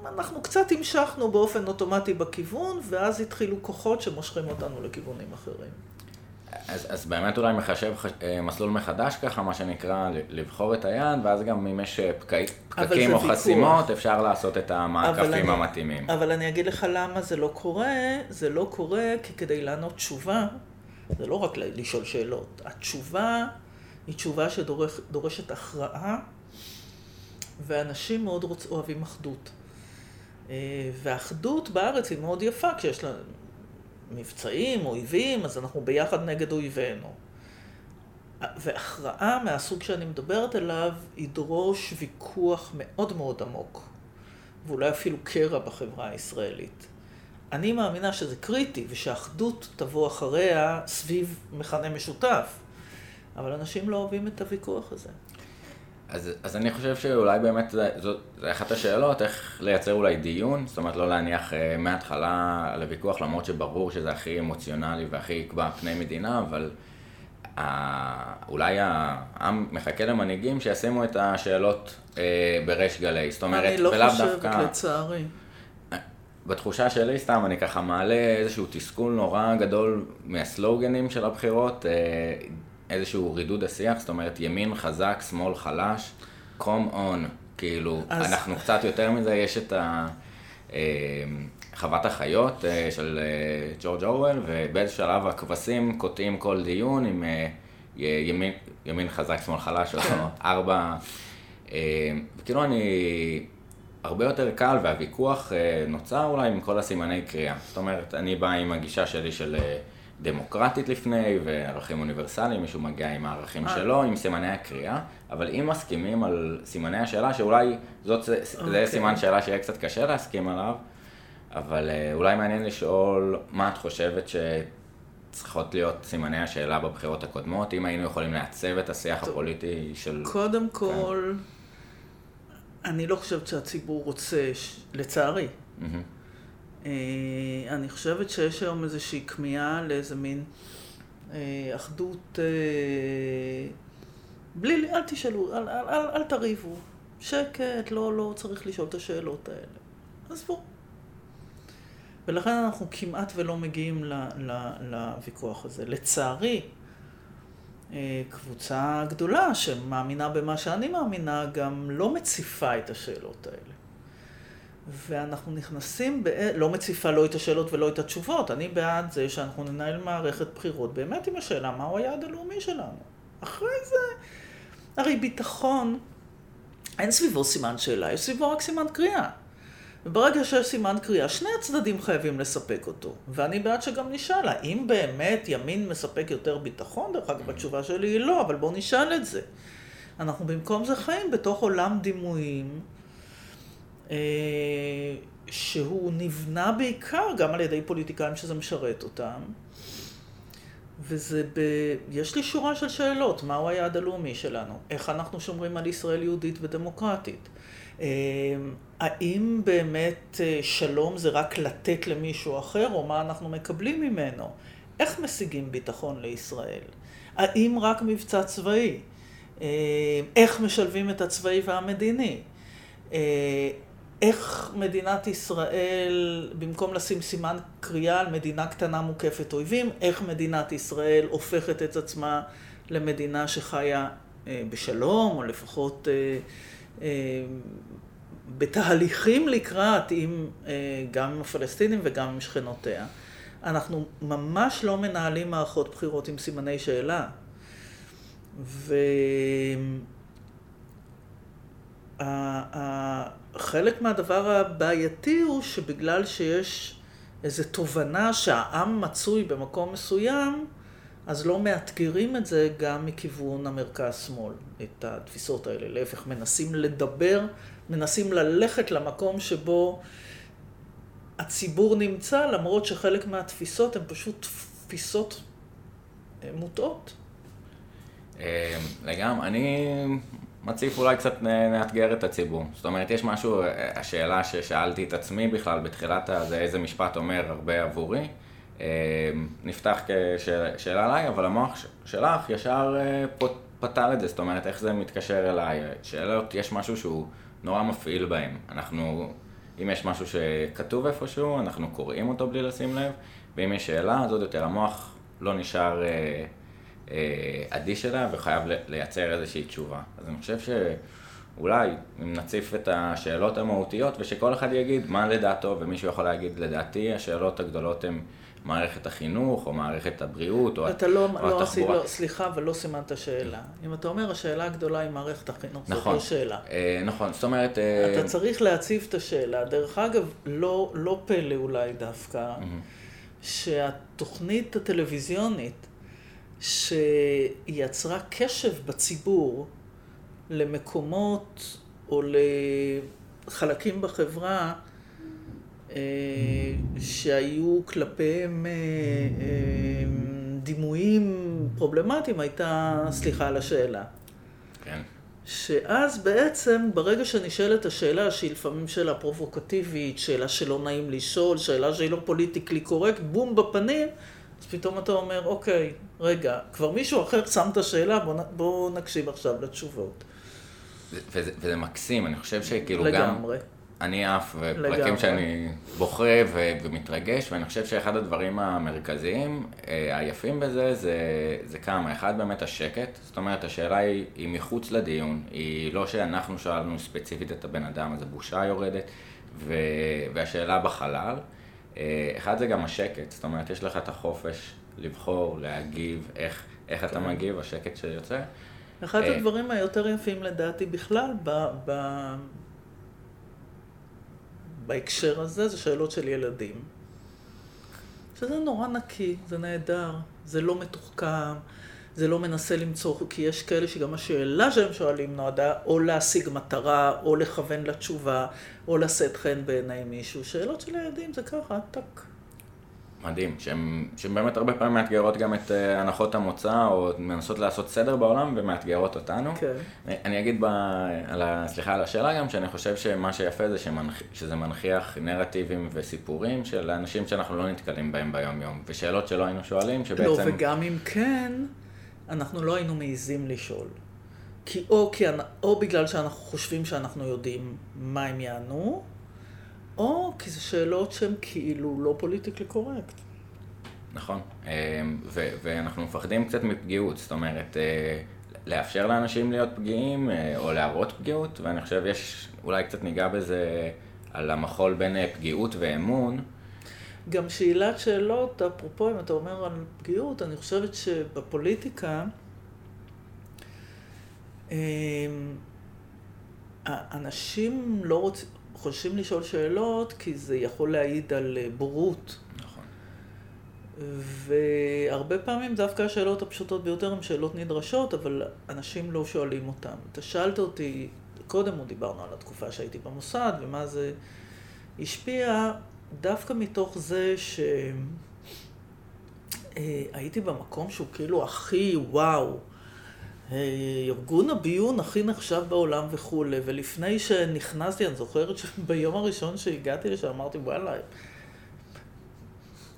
אנחנו קצת המשכנו באופן אוטומטי בכיוון, ואז התחילו כוחות שמושכים אותנו לכיוונים אחרים. אז, אז באמת אולי מחשב חש... אה, מסלול מחדש ככה, מה שנקרא, לבחור את היעד, ואז גם אם יש אה, פק... פקקים או ויכוח. חסימות, אפשר לעשות את המעקפים אבל המתאימים. אבל אני אגיד לך למה זה לא קורה, זה לא קורה כי כדי לענות תשובה, זה לא רק לשאול שאלות. התשובה היא תשובה שדורשת הכרעה, ואנשים מאוד רוצ... אוהבים אחדות. אה, והאחדות בארץ היא מאוד יפה, כשיש לנו מבצעים, אויבים, אז אנחנו ביחד נגד אויבינו. והכרעה מהסוג שאני מדברת עליו ידרוש ויכוח מאוד מאוד עמוק, ואולי אפילו קרע בחברה הישראלית. אני מאמינה שזה קריטי, ושהאחדות תבוא אחריה סביב מכנה משותף, אבל אנשים לא אוהבים את הוויכוח הזה. אז, אז אני חושב שאולי באמת זו, זה אחת השאלות, איך לייצר אולי דיון, זאת אומרת לא להניח uh, מההתחלה לוויכוח, למרות שברור שזה הכי אמוציונלי והכי יקבע פני מדינה, אבל uh, אולי העם מחכה למנהיגים שישימו את השאלות uh, בריש גלי, זאת אומרת, אני לא חושבת, דווקא... לצערי. בתחושה שלי סתם, אני ככה מעלה איזשהו תסכול נורא גדול מהסלוגנים של הבחירות. Uh, איזשהו רידוד השיח, זאת אומרת ימין חזק, שמאל חלש, קום און, כאילו, אז... אנחנו קצת יותר מזה, יש את ה... אה, חוות החיות אה, של אה, ג'ורג' אורוול, ובאיזה שלב הכבשים קוטעים כל דיון עם ימין, ימין חזק, שמאל חלש, או כן. ארבע... כאילו אני... הרבה יותר קל והוויכוח נוצר אולי עם כל הסימני קריאה. זאת אומרת, אני בא עם הגישה שלי של דמוקרטית לפני, וערכים אוניברסליים, מישהו מגיע עם הערכים אה. שלו, עם סימני הקריאה, אבל אם מסכימים על סימני השאלה, שאולי זאת, זה okay. אוקיי. סימן שאלה שיהיה קצת קשה להסכים עליו, אבל אה, אולי מעניין לשאול מה את חושבת שצריכות להיות סימני השאלה בבחירות הקודמות, אם היינו יכולים לעצב את השיח. הפוליטי של... קודם כן. כל, אני לא חושבת שהציבור רוצה, לצערי. Mm-hmm. אה, אני חושבת שיש היום איזושהי כמיהה לאיזה מין אה, אחדות, אה, בלי, אל תשאלו, אל, אל, אל, אל תריבו, שקט, לא, לא צריך לשאול את השאלות האלה. עזבו. ולכן אנחנו כמעט ולא מגיעים לוויכוח הזה. לצערי, קבוצה גדולה שמאמינה במה שאני מאמינה, גם לא מציפה את השאלות האלה. ואנחנו נכנסים, ב... לא מציפה לא את השאלות ולא את התשובות. אני בעד זה שאנחנו ננהל מערכת בחירות באמת עם השאלה מהו היעד הלאומי שלנו. אחרי זה, הרי ביטחון, אין סביבו סימן שאלה, יש סביבו רק סימן קריאה. וברגע שיש סימן קריאה, שני הצדדים חייבים לספק אותו. ואני בעד שגם נשאל, האם באמת ימין מספק יותר ביטחון? דרך אגב, התשובה שלי היא לא, אבל בואו נשאל את זה. אנחנו במקום זה חיים בתוך עולם דימויים שהוא נבנה בעיקר גם על ידי פוליטיקאים שזה משרת אותם. וזה ב... יש לי שורה של שאלות, מהו היעד הלאומי שלנו? איך אנחנו שומרים על ישראל יהודית ודמוקרטית? אה, האם באמת אה, שלום זה רק לתת למישהו אחר, או מה אנחנו מקבלים ממנו? איך משיגים ביטחון לישראל? האם רק מבצע צבאי? איך משלבים את הצבאי והמדיני? איך מדינת ישראל, במקום לשים סימן קריאה על מדינה קטנה מוקפת אויבים, איך מדינת ישראל הופכת את עצמה למדינה שחיה אה, בשלום, או לפחות אה, אה, בתהליכים לקראת עם, גם עם הפלסטינים וגם עם שכנותיה. אנחנו ממש לא מנהלים מערכות בחירות עם סימני שאלה. ו... חלק מהדבר הבעייתי הוא שבגלל שיש איזו תובנה שהעם מצוי במקום מסוים, אז לא מאתגרים את זה גם מכיוון המרכז-שמאל, את התפיסות האלה. להפך, מנסים לדבר, מנסים ללכת למקום שבו הציבור נמצא, למרות שחלק מהתפיסות הן פשוט תפיסות אה, מוטעות. אה, לגמרי, אני מציף אולי קצת נאתגר את הציבור. זאת אומרת, יש משהו, השאלה ששאלתי את עצמי בכלל בתחילת הזה, איזה משפט אומר הרבה עבורי, אה, נפתח כשאלה עליי, אבל המוח שלך ישר אה, פתר את זה, זאת אומרת, איך זה מתקשר אליי. שאלות, יש משהו שהוא נורא מפעיל בהם. אנחנו, אם יש משהו שכתוב איפשהו, אנחנו קוראים אותו בלי לשים לב, ואם יש שאלה, אז עוד יותר, המוח לא נשאר... אה, אה, אדיש אליה וחייב לייצר איזושהי תשובה. אז אני חושב שאולי אם נציף את השאלות המהותיות ושכל אחד יגיד מה לדעתו ומישהו יכול להגיד לדעתי השאלות הגדולות הן מערכת החינוך או מערכת הבריאות או, אתה לא, או לא, התחבורה. לא, סליחה, אבל לא סימנת שאלה. אם אתה אומר השאלה הגדולה היא מערכת החינוך, נכון, זאת לא שאלה. אה, נכון, זאת אומרת... אה... אתה צריך להציב את השאלה. דרך אגב, לא, לא פלא אולי דווקא, mm-hmm. שהתוכנית הטלוויזיונית שיצרה קשב בציבור למקומות או לחלקים בחברה אה, שהיו כלפיהם אה, אה, דימויים פרובלמטיים, הייתה, סליחה על השאלה. כן. שאז בעצם, ברגע שנשאלת השאלה, שהיא לפעמים שאלה פרובוקטיבית, שאלה שלא נעים לשאול, שאלה שהיא לא politically correct, בום בפנים, אז פתאום אתה אומר, אוקיי, רגע, כבר מישהו אחר שם את השאלה, בואו בוא נקשיב עכשיו לתשובות. וזה, וזה מקסים, אני חושב שכאילו לגמרי. גם... אני עף, ופרקים לגמרי. שאני בוכה ו- ומתרגש, ואני חושב שאחד הדברים המרכזיים, אה, היפים בזה, זה, זה כמה. אחד, באמת השקט. זאת אומרת, השאלה היא, היא מחוץ לדיון, היא לא שאנחנו שאלנו ספציפית את הבן אדם, אז הבושה יורדת, ו- והשאלה בחלל. אה, אחד זה גם השקט, זאת אומרת, יש לך את החופש לבחור, להגיב, איך, איך אתה מגיב, השקט שיוצא. אחד אה, הדברים היותר יפים לדעתי בכלל ב, ב, בהקשר הזה זה שאלות של ילדים. שזה נורא נקי, זה נהדר, זה לא מתוחכם, זה לא מנסה למצוא, כי יש כאלה שגם השאלה שהם שואלים נועדה או להשיג מטרה, או לכוון לתשובה, או לשאת חן בעיני מישהו. שאלות של ילדים זה ככה, טק. מדהים, שהן באמת הרבה פעמים מאתגרות גם את אה, הנחות המוצא, או מנסות לעשות סדר בעולם ומאתגרות אותנו. כן. אני- אני אגיד, ב, על ה, סליחה על השאלה גם, שאני חושב שמה שיפה זה שמנח, שזה מנכיח נרטיבים וסיפורים של אנשים שאנחנו לא נתקלים בהם ביום-יום, ושאלות שלא היינו שואלים, שבעצם... לא, וגם אם כן, אנחנו לא היינו מעיזים לשאול. כי או, כי, או בגלל שאנחנו חושבים שאנחנו יודעים מה הם יענו, או כי זה שאלות שהן כאילו לא פוליטיקלי קורקט. נכון, אה, ו- ואנחנו מפחדים קצת מפגיעות, זאת אומרת, אה, לאפשר לאנשים להיות פגיעים, אה, או להראות פגיעות, ואני חושב יש, אולי קצת ניגע בזה על המחול בין אה, פגיעות ואמון. גם שאלת שאלות, אפרופו אם אתה אומר על פגיעות, אני חושבת שבפוליטיקה, אמ, האנשים לא רוצים, חושבים לשאול שאלות כי זה יכול להעיד על אה, בורות. נכון. והרבה פעמים דווקא השאלות הפשוטות ביותר הן שאלות נדרשות, אבל אנשים לא שואלים אותן. אתה שאלת אותי, קודם עוד דיברנו על התקופה שהייתי במוסד ומה זה השפיע, דווקא מתוך זה שהייתי במקום שהוא כאילו הכי וואו. אה, ארגון הביון הכי נחשב בעולם וכולי, ולפני שנכנסתי, אני זוכרת שביום הראשון שהגעתי לשם אמרתי, וואלה,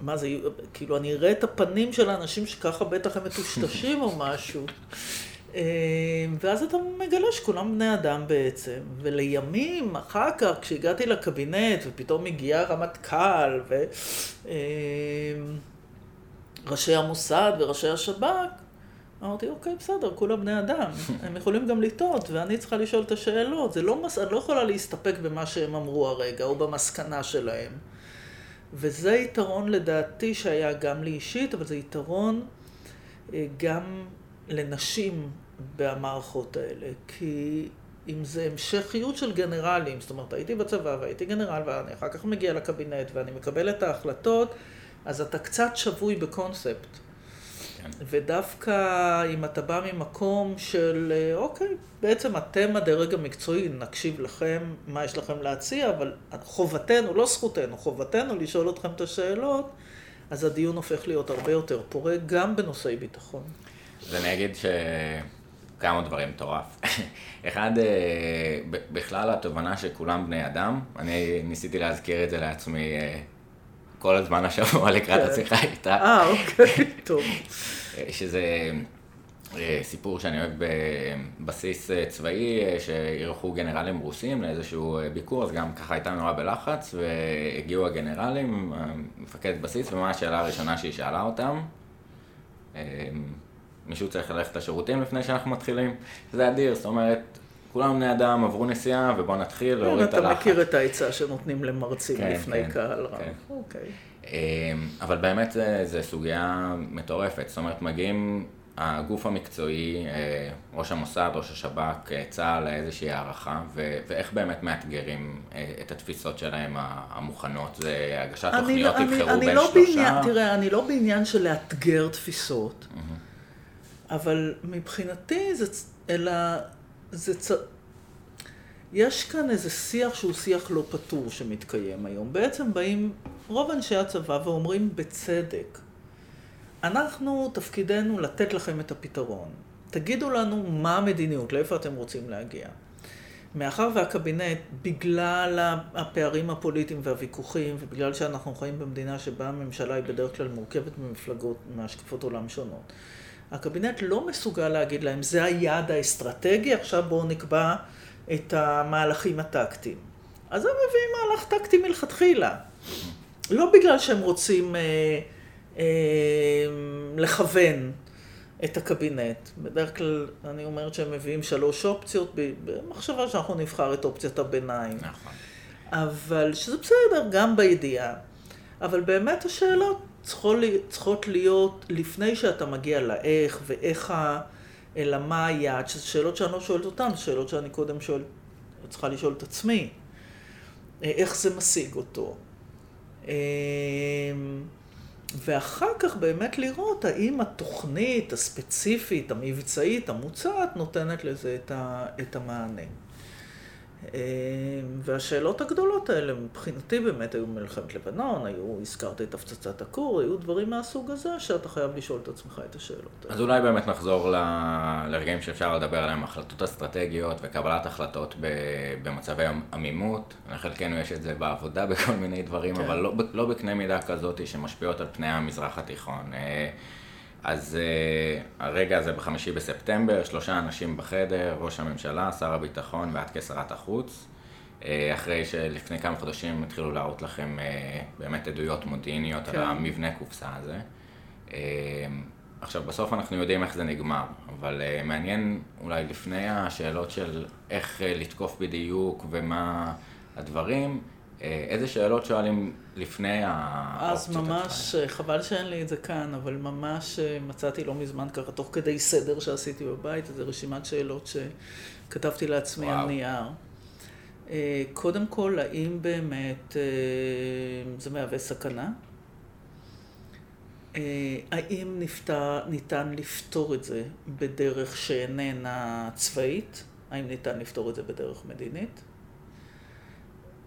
מה זה, כאילו, אני אראה את הפנים של האנשים שככה בטח הם מטושטשים או משהו. אה, ואז אתה מגלה שכולם בני אדם בעצם, ולימים, אחר כך, כשהגעתי לקבינט, ופתאום הגיע רמטכ"ל, וראשי המוסד וראשי השב"כ, אמרתי, אוקיי, בסדר, כולם בני אדם, הם יכולים גם לטעות, ואני צריכה לשאול את השאלות. זה לא, מס... אני לא יכולה להסתפק במה שהם אמרו הרגע, או במסקנה שלהם. וזה יתרון לדעתי שהיה גם לי אישית, אבל זה יתרון אה, גם לנשים במערכות האלה. כי אם זה המשכיות של גנרלים, זאת אומרת, הייתי בצבא והייתי גנרל, ואני אחר כך מגיע לקבינט ואני מקבל את ההחלטות, אז אתה קצת שבוי בקונספט. כן. ודווקא אם אתה בא ממקום של, אוקיי, בעצם אתם הדרג המקצועי, נקשיב לכם, מה יש לכם להציע, אבל חובתנו, לא זכותנו, חובתנו לשאול אתכם את השאלות, אז הדיון הופך להיות הרבה יותר פורה, גם בנושאי ביטחון. אז אני אגיד שכמה דברים מטורף. אחד, אה, בכלל התובנה שכולם בני אדם, אני ניסיתי להזכיר את זה לעצמי אה, כל הזמן השבוע לקראת כן. השיחה איתה. אה, אוקיי, טוב. שזה אה, סיפור שאני אוהב בבסיס צבאי, שאירחו גנרלים רוסים לאיזשהו ביקור, אז גם ככה הייתה נורא בלחץ, והגיעו הגנרלים, מפקד בסיס, ומה השאלה הראשונה שהיא שאלה אותם? מישהו צריך ללכת לשירותים לפני שאנחנו מתחילים? זה אדיר, זאת אומרת, כולם בני אדם, עברו נסיעה, ובואו נתחיל להוריד את אתה הלחץ. מכיר את העצה שנותנים למרצים כן, לפני כן, קהל רב. כן. אוקיי. אמ, אבל באמת זה, זה סוגיה מטורפת, זאת אומרת מגיעים הגוף המקצועי, אה, ראש המוסד, ראש השב"כ, אה, צה"ל, לאיזושהי הערכה, ו- ואיך באמת מאתגרים אה, את התפיסות שלהם המוכנות, זה הגשת אני תוכניות, לא- אני- תבחרו אני בין לא שלושה. בעניין, תראה, אני לא בעניין של לאתגר תפיסות, אבל מבחינתי זה, אלא, זה, צ... יש כאן איזה שיח שהוא שיח לא פתור שמתקיים היום. בעצם באים רוב אנשי הצבא ואומרים בצדק, אנחנו, תפקידנו לתת לכם את הפתרון. תגידו לנו מה המדיניות, לאיפה אתם רוצים להגיע. מאחר והקבינט, בגלל הפערים הפוליטיים והוויכוחים, ובגלל שאנחנו חיים במדינה שבה הממשלה היא בדרך כלל מורכבת ממפלגות, מהשקפות עולם שונות, הקבינט לא מסוגל להגיד להם, זה היעד האסטרטגי, עכשיו בואו נקבע את המהלכים הטקטיים. אז הם מביאים מהלך טקטי מלכתחילה. לא בגלל שהם רוצים אה, אה, לכוון את הקבינט. בדרך כלל אני אומרת שהם מביאים שלוש אופציות, במחשבה שאנחנו נבחר את אופציית הביניים. נכון. אבל שזה בסדר, גם בידיעה. אבל באמת השאלות צריכות, להיות לפני שאתה מגיע לאיך ואיך ה... אלא מה היעד, שזה שאלות שאני לא שואלת אותן, זה שאלות שאני קודם שואל, צריכה לשאול את עצמי. איך זה משיג אותו. אמ, ואחר כך באמת לראות האם התוכנית הספציפית, המבצעית, המוצעת, נותנת לזה את המענה. אמ, והשאלות הגדולות האלה מבחינתי באמת היו מלחמת לבנון, היו, הזכרת את הפצצת הכור, היו דברים מהסוג הזה שאתה חייב לשאול את עצמך את השאלות האלה. אז אולי באמת נחזור ל... לרגעים שאפשר לדבר עליהם, החלטות אסטרטגיות וקבלת החלטות במצבי עמימות. לחלקנו יש את זה בעבודה בכל מיני דברים, כן. אבל לא, לא בקנה מידה כזאת שמשפיעות על פני המזרח התיכון. אז uh, הרגע הזה בחמישי בספטמבר, שלושה אנשים בחדר, ראש הממשלה, שר הביטחון ואת כשרת החוץ. Uh, אחרי שלפני כמה חודשים התחילו להראות לכם uh, באמת עדויות מודיעיניות כן. על המבנה קופסה הזה. Uh, עכשיו, בסוף אנחנו יודעים איך זה נגמר, אבל uh, מעניין אולי לפני השאלות של איך uh, לתקוף בדיוק ומה הדברים, איזה שאלות שואלים לפני האופציות? אז ממש, עצמם? חבל שאין לי את זה כאן, אבל ממש אה, מצאתי לא מזמן ככה, תוך כדי סדר שעשיתי בבית, איזו רשימת שאלות שכתבתי לעצמי וואו. על נייר. אה, קודם כל, האם באמת זה מהווה סכנה? האם נפתר, ניתן לפתור את זה בדרך שאיננה צבאית? האם ניתן לפתור את זה בדרך מדינית?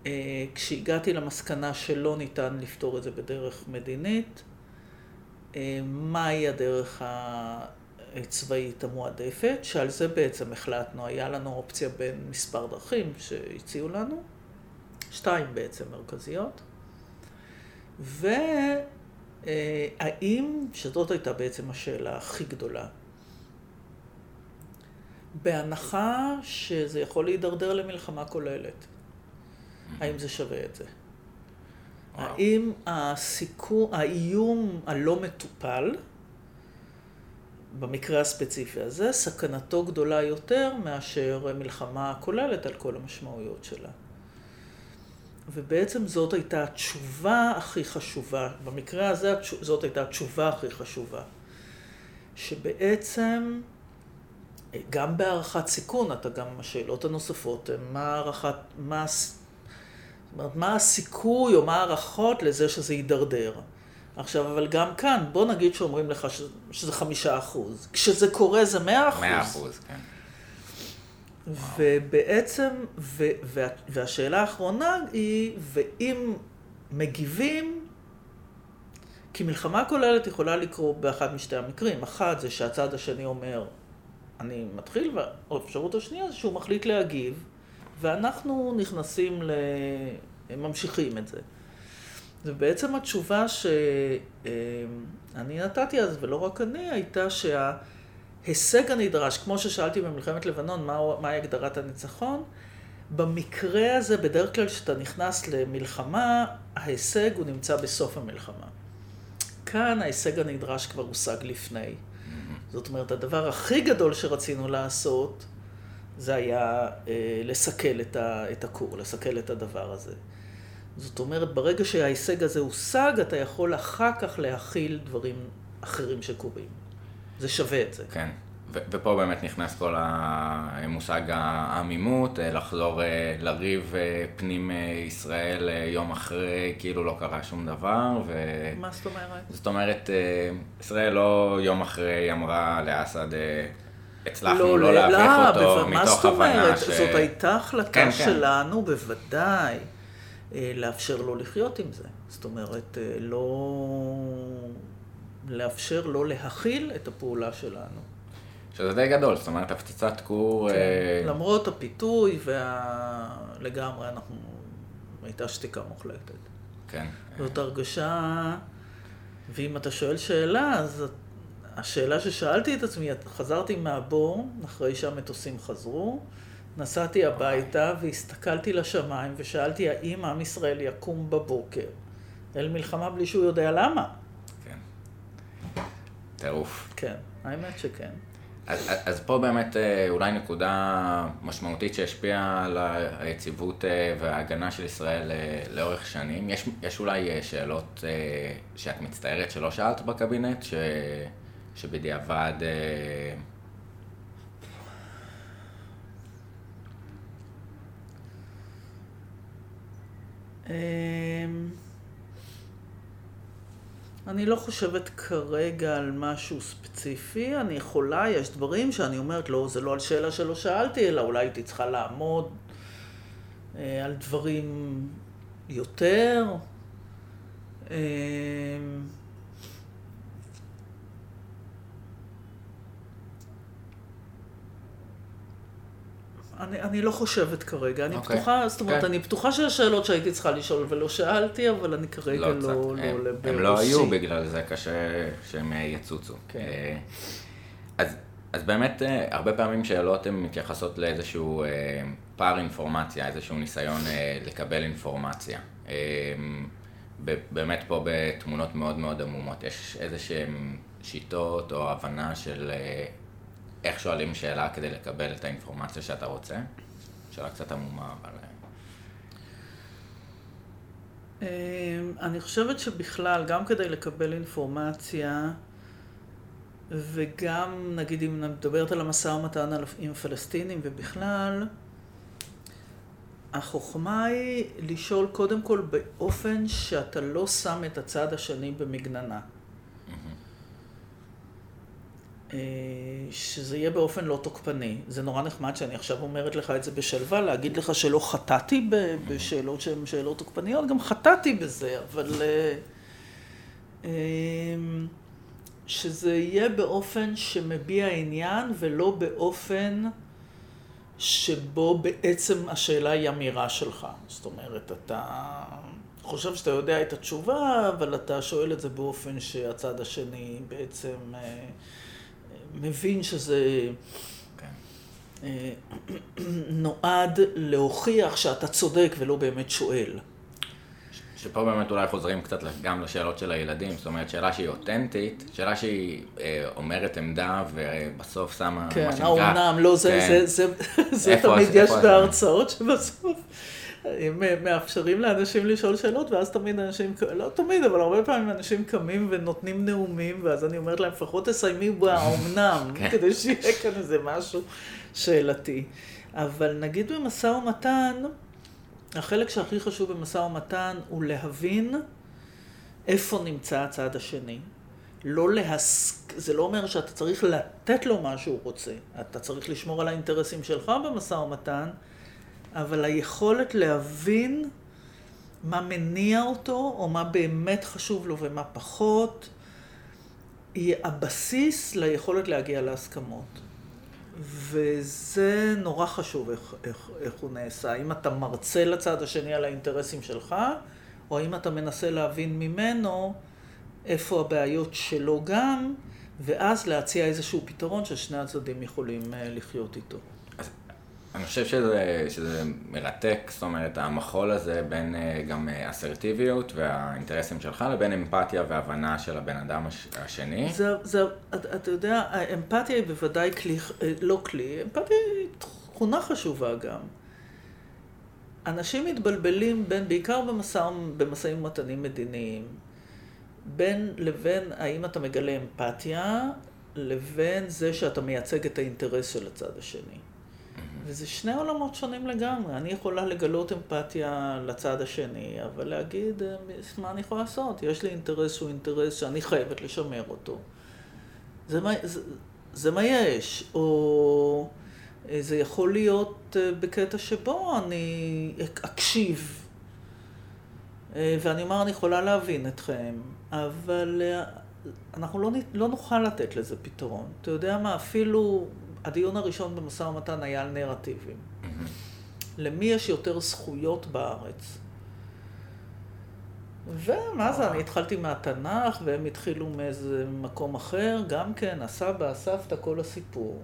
אה, כשהגעתי למסקנה שלא ניתן לפתור את זה בדרך מדינית, אה, מהי הדרך הצבאית המועדפת, שעל זה בעצם החלטנו, היה לנו אופציה בין מספר דרכים שהציעו לנו, שתיים בעצם מרכזיות, והאם, שזאת הייתה בעצם השאלה הכי גדולה, בהנחה שזה יכול להידרדר למלחמה כוללת. האם זה שווה את זה? וואו. האם הסיכון, האיום הלא מטופל, במקרה הספציפי הזה, סכנתו גדולה יותר מאשר מלחמה כוללת על כל המשמעויות שלה. ובעצם זאת הייתה התשובה הכי חשובה, במקרה הזה זאת הייתה התשובה הכי חשובה, שבעצם גם בהערכת סיכון, אתה גם, השאלות הנוספות הן מה הערכת, מה אומרת, מה הסיכוי או מה ההערכות לזה שזה יידרדר. עכשיו, אבל גם כאן, בוא נגיד שאומרים לך שזה, שזה חמישה אחוז. כשזה קורה זה מאה אחוז. מאה אחוז, כן. ובעצם, ו, וה, והשאלה האחרונה היא, ואם מגיבים, כי מלחמה כוללת יכולה לקרות באחד משתי המקרים. אחד זה שהצד השני אומר, אני מתחיל, והאפשרות השנייה זה שהוא מחליט להגיב. ואנחנו נכנסים ל... ממשיכים את זה. ובעצם התשובה שאני נתתי אז, ולא רק אני, הייתה שההישג הנדרש, כמו ששאלתי במלחמת לבנון, מה, מהי הגדרת הניצחון, במקרה הזה, בדרך כלל כשאתה נכנס למלחמה, ההישג הוא נמצא בסוף המלחמה. כאן ההישג הנדרש כבר הושג לפני. Mm-hmm. זאת אומרת, הדבר הכי גדול שרצינו לעשות, זה היה אה, לסכל את, ה, את הכור, לסכל את הדבר הזה. זאת אומרת, ברגע שההישג הזה הושג, אתה יכול אחר כך להכיל דברים אחרים שקורים. זה שווה את זה. כן. ו- ופה באמת נכנס כל המושג העמימות, אה, לחזור אה, לריב אה, פנים ישראל יום אחרי, כאילו לא קרה שום דבר. ו... מה זאת אומרת? זאת אומרת, ישראל לא יום אחרי אמרה לאסד, הצלחנו לא, לא להביך לא, אותו מתוך הבנה ש... זאת הייתה החלטה כן, כן. שלנו, כן. בוודאי, לאפשר לו לחיות עם זה. זאת אומרת, אה, לא... לאפשר לו להכיל את הפעולה שלנו. שזה די גדול, זאת אומרת, הפצצת כור... כן, אה... למרות הפיתוי וה... לגמרי, אנחנו... הייתה שתיקה מוחלטת. כן. זאת הרגשה... ואם אתה שואל שאלה, אז השאלה ששאלתי את עצמי, חזרתי מהבור, אחרי שהמטוסים חזרו, נסעתי הביתה והסתכלתי לשמיים ושאלתי האם עם ישראל יקום בבוקר אל מלחמה בלי שהוא יודע למה. כן. טירוף. כן, האמת שכן. אז, אז פה באמת אה, אולי נקודה משמעותית שהשפיעה על היציבות אה, וההגנה של ישראל אה, לאורך שנים. יש, יש אולי שאלות שאת מצטערת שלא שאלת בקבינט, ש, שבדיעבד... אני לא חושבת כרגע על משהו ספציפי, אני יכולה, יש דברים שאני אומרת, לא, זה לא על שאלה שלא שאלתי, אלא אולי הייתי צריכה לעמוד אה, על דברים יותר. אה, אני, אני לא חושבת כרגע, אני okay. אוקיי. פתוחה, זאת אומרת, okay. כן. אני בטוחה שיש שאלות שהייתי צריכה לשאול ולא שאלתי, אבל אני כרגע לא, לא, לא הם, לא הם לא היו, בגלל זה קשה שהם יצוצו. Okay. כן. אה, אז, אז באמת, אה, הרבה פעמים שאלות הן מתייחסות לאיזשהו אה, פער אינפורמציה, איזשהו ניסיון לקבל אינפורמציה. באמת פה בתמונות מאוד מאוד עמומות, יש איזשהן שיטות או הבנה של איך שואלים שאלה כדי לקבל את האינפורמציה שאתה רוצה? שאלה קצת עמומה, אבל... אה, אמ, אני חושבת שבכלל, גם כדי לקבל אינפורמציה, וגם, נגיד, אם אני מדברת על המשא ומתן עם פלסטינים, ובכלל, החוכמה היא לשאול קודם כל באופן שאתה לא שם את הצד השני במגננה. אה, שזה יהיה באופן לא תוקפני. זה נורא נחמד שאני עכשיו אומרת לך את זה בשלווה, להגיד לך שלא חטאתי בשאלות שהן שאלות תוקפניות, גם חטאתי בזה, אבל אה, אה, שזה יהיה באופן שמביע עניין ולא באופן שבו בעצם השאלה היא אמירה שלך. זאת אומרת, אתה חושב שאתה יודע את התשובה, אבל אתה שואל את זה באופן שהצד השני בעצם... מבין שזה כן. אה, נועד להוכיח שאתה צודק ולא באמת שואל. שפה באמת אולי חוזרים קצת גם לשאלות של הילדים, זאת אומרת, שאלה שהיא אותנטית, שאלה שהיא אה, אומרת עמדה ובסוף שמה כן, מה שנקרא... כן, האומנם, לא, זה, כן. זה, זה, זה, זה תמיד יש בהרצאות שבסוף הם מאפשרים לאנשים לשאול שאלות, ואז תמיד אנשים, לא תמיד, אבל הרבה פעמים אנשים קמים ונותנים נאומים, ואז אני אומרת להם, לפחות תסיימי באומנם, כן. כדי שיהיה כאן איזה משהו שאלתי. אבל נגיד במשא ומתן, החלק שהכי חשוב במשא ומתן הוא להבין איפה נמצא הצד השני. לא להס... זה לא אומר שאתה צריך לתת לו מה שהוא רוצה. אתה צריך לשמור על האינטרסים שלך במשא ומתן, אבל היכולת להבין מה מניע אותו, או מה באמת חשוב לו ומה פחות, היא הבסיס ליכולת להגיע להסכמות. וזה נורא חשוב איך, איך, איך הוא נעשה. האם אתה מרצה לצד השני על האינטרסים שלך, או האם אתה מנסה להבין ממנו איפה הבעיות שלו גם, ואז להציע איזשהו פתרון ששני הצדדים יכולים אה, לחיות איתו. אני חושב שזה, שזה מרתק, זאת אומרת, המחול הזה בין אה, גם אה, אסרטיביות והאינטרסים שלך לבין אמפתיה והבנה של הבן אדם השני. זה, זה, אתה, אתה יודע, האמפתיה היא בוודאי כלי, אה, לא כלי, אמפתיה היא תכונה חשובה גם. אנשים מתבלבלים בין, בעיקר במשאים ומתנים מדיניים, בין לבין האם אתה מגלה אמפתיה, לבין זה שאתה מייצג את האינטרס של הצד השני. וזה שני עולמות שונים לגמרי. אני יכולה לגלות אמפתיה לצד השני, אבל להגיד, אה, מה אני יכולה לעשות? יש לי אינטרס שהוא אינטרס שאני חייבת לשמר אותו. זה מה, זה, זה מה יש. או אה, זה יכול להיות אה, בקטע שבו אני אקשיב. ואני אומר, אני יכולה להבין אתכם, אבל אנחנו לא, לא נוכל לתת לזה פתרון. אתה יודע מה, אפילו הדיון הראשון במשא ומתן היה על נרטיבים. למי יש יותר זכויות בארץ? ומה זה, אני התחלתי מהתנ"ך, והם התחילו מאיזה מקום אחר, גם כן, הסבא, הסבתא, כל הסיפור.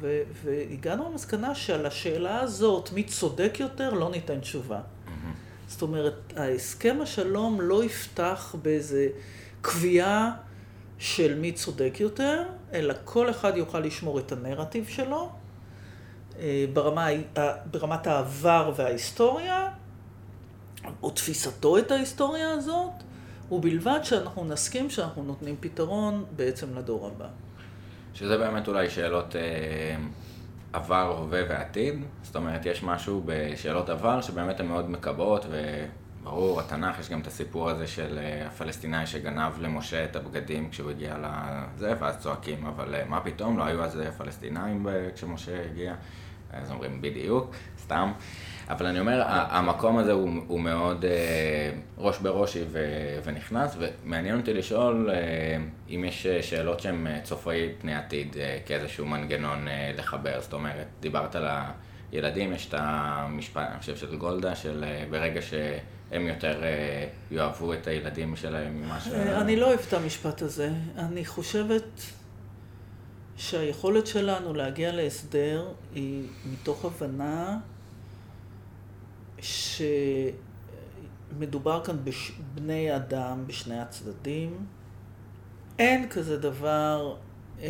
ו- והגענו למסקנה שעל השאלה הזאת, מי צודק יותר, לא ניתן תשובה. זאת אומרת, ההסכם השלום לא יפתח באיזה קביעה של מי צודק יותר, אלא כל אחד יוכל לשמור את הנרטיב שלו אה, ברמה, ברמת העבר וההיסטוריה, או תפיסתו את ההיסטוריה הזאת, ובלבד שאנחנו נסכים שאנחנו נותנים פתרון בעצם לדור הבא. שזה באמת אולי שאלות אה, עבר, הווה ועתיד. זאת אומרת, יש משהו בשאלות עבר שבאמת הן מאוד מקבעות, וברור, התנ"ך, יש גם את הסיפור הזה של אה, הפלסטיני שגנב למשה את הבגדים כשהוא הגיע לזה, ואז צועקים, אבל אה, מה פתאום, לא היו אז פלסטינאים כשמשה הגיע. אז אומרים בדיוק, סתם. אבל אני אומר, המקום הזה הוא, הוא מאוד אה, ראש בראשי ו, ונכנס, ומעניין אותי לשאול אה, אם יש שאלות שהן אה, צופי פני עתיד אה, כאיזשהו מנגנון אה, לחבר. זאת אומרת, דיברת על הילדים, יש את המשפט, אני חושב, של גולדה, של אה, ברגע שהם יותר אה, יאהבו את הילדים שלהם ממה ש... אה, אני לא אוהב את המשפט הזה. אני חושבת... שהיכולת שלנו להגיע להסדר היא מתוך הבנה שמדובר כאן בבני אדם בשני הצדדים. אין כזה דבר, אה,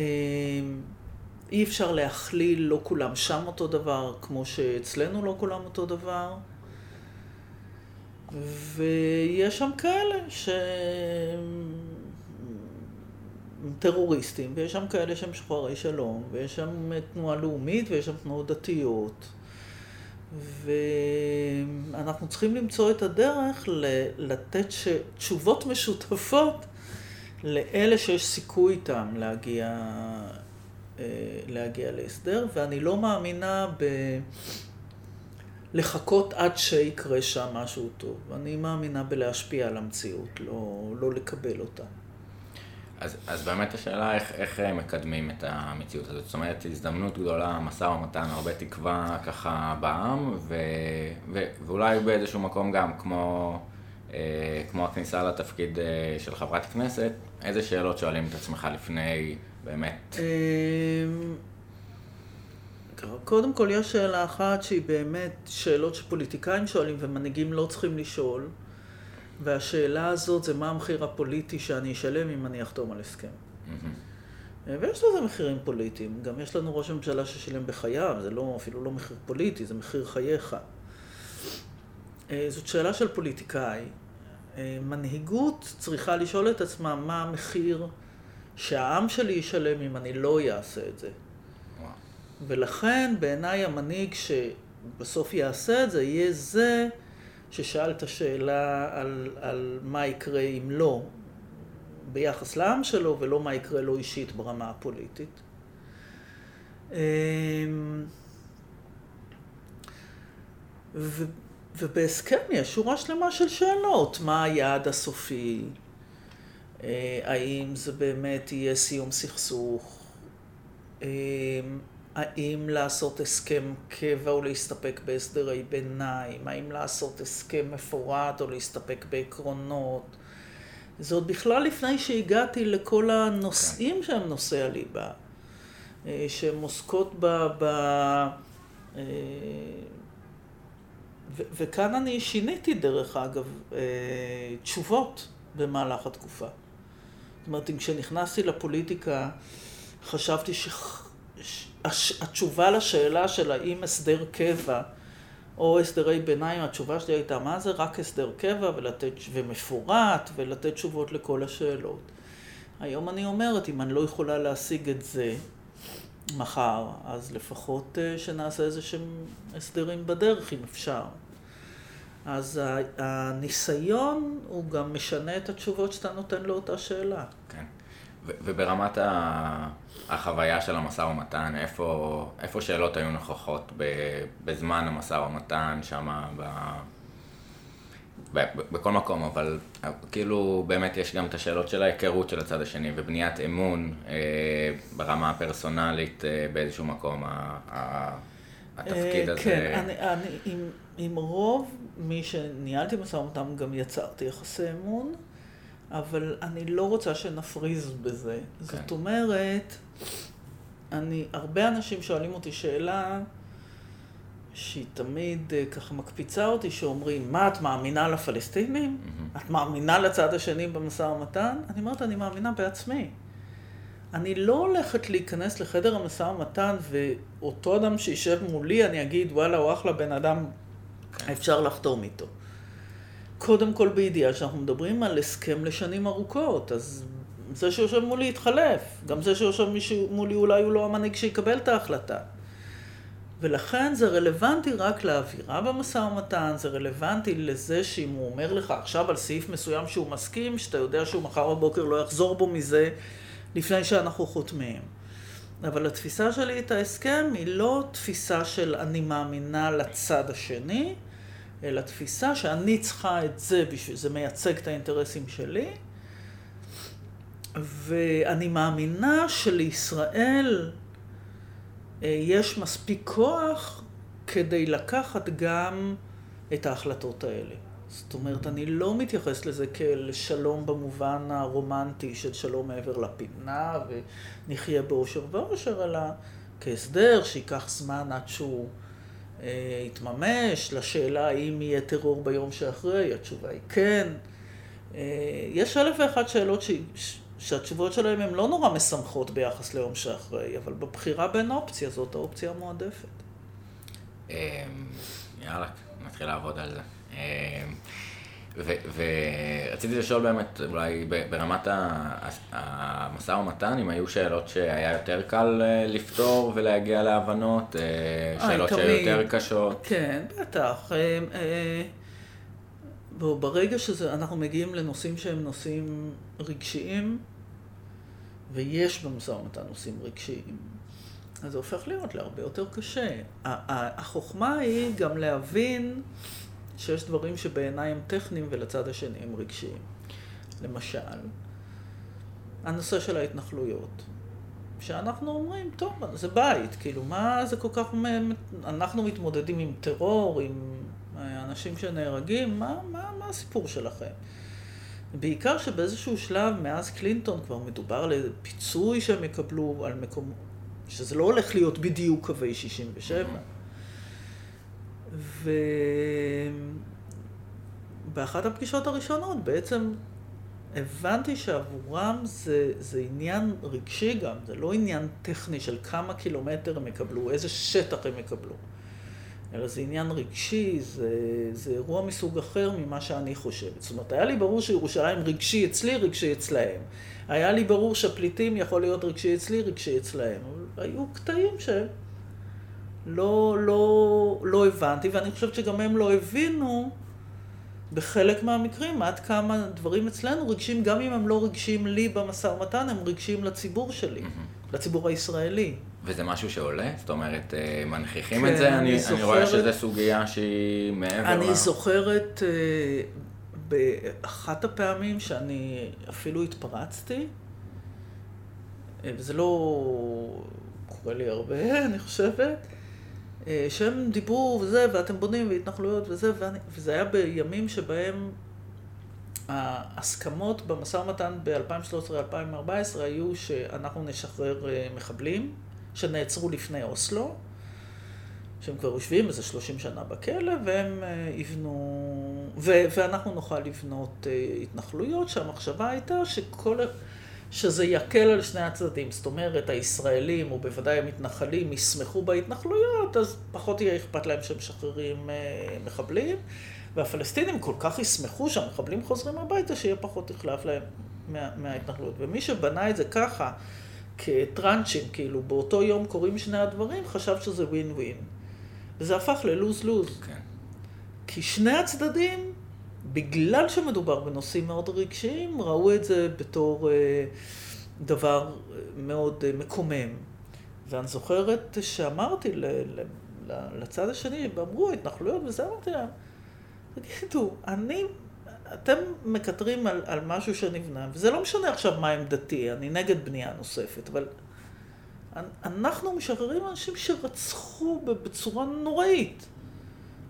אי אפשר להכליל, לא כולם שם אותו דבר, כמו שאצלנו לא כולם אותו דבר. ויש שם כאלה שהם טרוריסטים, ויש שם כאלה שהם שוחרי שלום, ויש שם תנועה לאומית, ויש שם תנועות דתיות. ואנחנו צריכים למצוא את הדרך לתת תשובות משותפות לאלה שיש סיכוי איתם להגיע, אה, להגיע להסדר, ואני לא מאמינה ב... לחכות עד שיקרה שם משהו טוב. אני מאמינה בלהשפיע על המציאות, לא, לא לקבל אותה. אז, אז באמת השאלה איך, איך מקדמים את המציאות הזאת. זאת אומרת, הזדמנות גדולה, משא ומתן, הרבה תקווה ככה בעם, ו, ו, ואולי באיזשהו מקום גם, כמו, אה, כמו הכניסה לתפקיד אה, של חברת כנסת, איזה שאלות שואלים את עצמך לפני באמת? אמ, קודם כל, יש שאלה אחת שהיא באמת שאלות שפוליטיקאים שואלים ומנהיגים לא צריכים לשאול. והשאלה הזאת זה מה המחיר הפוליטי שאני אשלם אם אני אחתום על הסכם. Mm-hmm. ויש לזה מחירים פוליטיים. גם יש לנו ראש הממשלה ששילם בחייו, זה לא, אפילו לא מחיר פוליטי, זה מחיר חייך. אה, זאת שאלה של פוליטיקאי. אה, מנהיגות צריכה לשאול את עצמה מה המחיר שהעם שלי ישלם אם אני לא אעשה את זה. ולכן בעיניי המנהיג שבסוף יעשה את זה, יהיה זה ששאל את השאלה על, על מה יקרה אם לא ביחס לעם שלו, ולא מה יקרה לו אישית ברמה הפוליטית. אמ, ו, ובהסכם יש שורה שלמה של שאלות. מה היעד הסופי? אה, האם זה באמת יהיה סיום סכסוך? האם לעשות הסכם קבע או להסתפק בהסדרי ביניים, האם לעשות הסכם מפורט או להסתפק בעקרונות. זה עוד בכלל לפני שהגעתי לכל הנושאים כן. שהם נושאי הליבה, אה, שהן עוסקות ב... ב אה, ו- וכאן אני שיניתי דרך אגב אה, תשובות במהלך התקופה. זאת אומרת, כשנכנסתי לפוליטיקה חשבתי ש... התשובה לשאלה של האם הסדר קבע או הסדרי ביניים, התשובה שלי הייתה, מה זה רק הסדר קבע ולתת, ומפורט ולתת תשובות לכל השאלות. היום אני אומרת, אם אני לא יכולה להשיג את זה מחר, אז לפחות אה, שנעשה איזה שהם הסדרים בדרך, אם אפשר. אז הניסיון הוא גם משנה את התשובות שאתה נותן לאותה שאלה. כן. וברמת החוויה של המשא ומתן, איפה, איפה שאלות היו נוכחות בזמן המשא ומתן, שם ב... בכל מקום, אבל כאילו באמת יש גם את השאלות של ההיכרות של הצד השני ובניית אמון אה, ברמה הפרסונלית אה, באיזשהו מקום, ה, ה, התפקיד אה, הזה. כן, אני, אני, עם, עם רוב מי שניהלתי משא ומתן גם יצרתי יחסי אמון. אבל אני לא רוצה שנפריז בזה. כן. זאת אומרת, אני, הרבה אנשים שואלים אותי שאלה שהיא תמיד אה, ככה מקפיצה אותי, שאומרים, מה, את מאמינה לפלסטינים? Mm-hmm. את מאמינה לצד השני במשא ומתן? אני אומרת, אני מאמינה בעצמי. אני לא הולכת להיכנס לחדר המשא ומתן, ואותו אדם שישב מולי, אני אגיד, וואלה, הוא אחלה בן אדם, כן. אפשר לחתום איתו. קודם כל בידיעה שאנחנו מדברים על הסכם לשנים ארוכות, אז זה שיושב מולי יתחלף, גם זה שיושב מולי אולי הוא לא המנהיג שיקבל את ההחלטה. ולכן זה רלוונטי רק לאווירה במשא ומתן, זה רלוונטי לזה שאם הוא אומר לך עכשיו על סעיף מסוים שהוא מסכים, שאתה יודע שהוא מחר בבוקר לא יחזור בו מזה לפני שאנחנו חותמים. אבל התפיסה שלי את ההסכם היא לא תפיסה של אני מאמינה לצד השני, אלא תפיסה שאני צריכה את זה בשביל זה מייצג את האינטרסים שלי. ואני מאמינה שלישראל אה, יש מספיק כוח כדי לקחת גם את ההחלטות האלה. זאת אומרת, אני לא מתייחס לזה כאל שלום במובן הרומנטי של שלום מעבר לפינה ונחיה באושר ואושר, אלא כהסדר שייקח זמן עד שהוא אה, יתממש. לשאלה האם יהיה טרור ביום שאחרי, התשובה היא כן. אה, יש אלף ואחת שאלות ש... שהתשובות שלהם הן לא נורא משמחות ביחס ליום שאחרי, אבל בבחירה בין אופציה זאת האופציה המועדפת. אמ, יאללה, נתחיל לעבוד על זה. ורציתי לשאול באמת, אולי ברמת המשא ומתן, אם היו שאלות שהיה יותר קל אה, לפתור ולהגיע להבנות, אה, שאלות שהיו יותר קשות. כן, בטח. אה, ברגע שאנחנו מגיעים לנושאים שהם נושאים רגשיים, ויש במשא ומתן נושאים רגשיים, אז זה הופך להיות להרבה יותר קשה. החוכמה היא גם להבין שיש דברים שבעיניי הם טכניים ולצד השני הם רגשיים. למשל, הנושא של ההתנחלויות. שאנחנו אומרים, טוב, זה בית, כאילו, מה זה כל כך... אנחנו מתמודדים עם טרור, עם אנשים שנהרגים, מה, מה, מה הסיפור שלכם? בעיקר שבאיזשהו שלב, מאז קלינטון, כבר מדובר על פיצוי שהם יקבלו על מקום... שזה לא הולך להיות בדיוק קווי 67. ובאחת הפגישות הראשונות בעצם הבנתי שעבורם זה, זה עניין רגשי גם, זה לא עניין טכני של כמה קילומטר הם יקבלו, איזה שטח הם יקבלו. אלא זה עניין רגשי, זה, זה אירוע מסוג אחר ממה שאני חושבת. זאת אומרת, היה לי ברור שירושלים רגשי אצלי, רגשי אצלהם. היה לי ברור שפליטים יכול להיות רגשי אצלי, רגשי אצלהם. היו קטעים שלא לא, לא הבנתי, ואני חושבת שגם הם לא הבינו בחלק מהמקרים עד כמה דברים אצלנו רגשיים, גם אם הם לא רגשיים לי במשא ומתן, הם רגשיים לציבור שלי, mm-hmm. לציבור הישראלי. וזה משהו שעולה? זאת אומרת, אה, מנכיחים כן, את זה? אני, זוכרת, אני רואה שזו סוגיה שהיא מעבר אני לה... זוכרת אה, באחת הפעמים שאני אפילו התפרצתי, אה, וזה לא קורה לי הרבה, אני חושבת, שהם דיברו וזה, ואתם בונים והתנחלויות וזה, ואני, וזה היה בימים שבהם ההסכמות במשא ומתן ב-2013-2014 היו שאנחנו נשחרר מחבלים. שנעצרו לפני אוסלו, שהם כבר יושבים איזה 30 שנה בכלא, והם אה, יבנו, ו- ואנחנו נוכל לבנות אה, התנחלויות, שהמחשבה הייתה שכל, שזה יקל על שני הצדדים. זאת אומרת, הישראלים, ובוודאי המתנחלים, ישמחו בהתנחלויות, אז פחות יהיה אכפת להם שהם משחררים אה, מחבלים, והפלסטינים כל כך ישמחו שהמחבלים חוזרים הביתה, שיהיה פחות יחלף להם מה, מההתנחלויות. ומי שבנה את זה ככה, כטראנצ'ים, כאילו, באותו יום קורים שני הדברים, חשב שזה ווין ווין. וזה הפך ללוז-לוז. כן. כי שני הצדדים, בגלל שמדובר בנושאים מאוד רגשיים, ראו את זה בתור אה, דבר מאוד אה, מקומם. ואני זוכרת שאמרתי לצד השני, ואמרו התנחלויות וזה, אמרתי להם, תגידו, אני אתם מקטרים על, על משהו שנבנה, וזה לא משנה עכשיו מה עמדתי, אני נגד בנייה נוספת, אבל אנחנו משחררים אנשים שרצחו בצורה נוראית.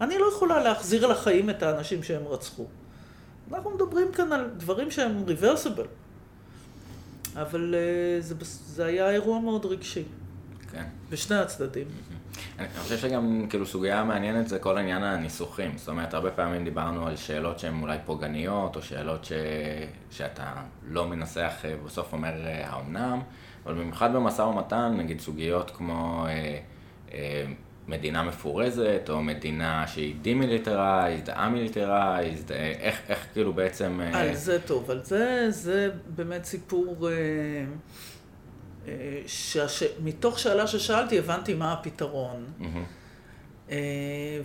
אני לא יכולה להחזיר לחיים את האנשים שהם רצחו. אנחנו מדברים כאן על דברים שהם ריברסיבל. אבל uh, זה, זה היה אירוע מאוד רגשי. כן. בשני הצדדים. אני חושב שגם כאילו סוגיה מעניינת זה כל עניין הניסוחים. זאת אומרת, הרבה פעמים דיברנו על שאלות שהן אולי פוגעניות, או שאלות ש... שאתה לא מנסח, אה, בסוף אומר אה, האומנם, אבל במיוחד במשא ומתן, נגיד סוגיות כמו אה, אה, מדינה מפורזת, או מדינה שהיא demilitarized, a-militarized, אה, איך, איך כאילו בעצם... אה... על זה טוב, על זה, זה באמת סיפור... אה... שמתוך שאלה ששאלתי הבנתי מה הפתרון. Mm-hmm.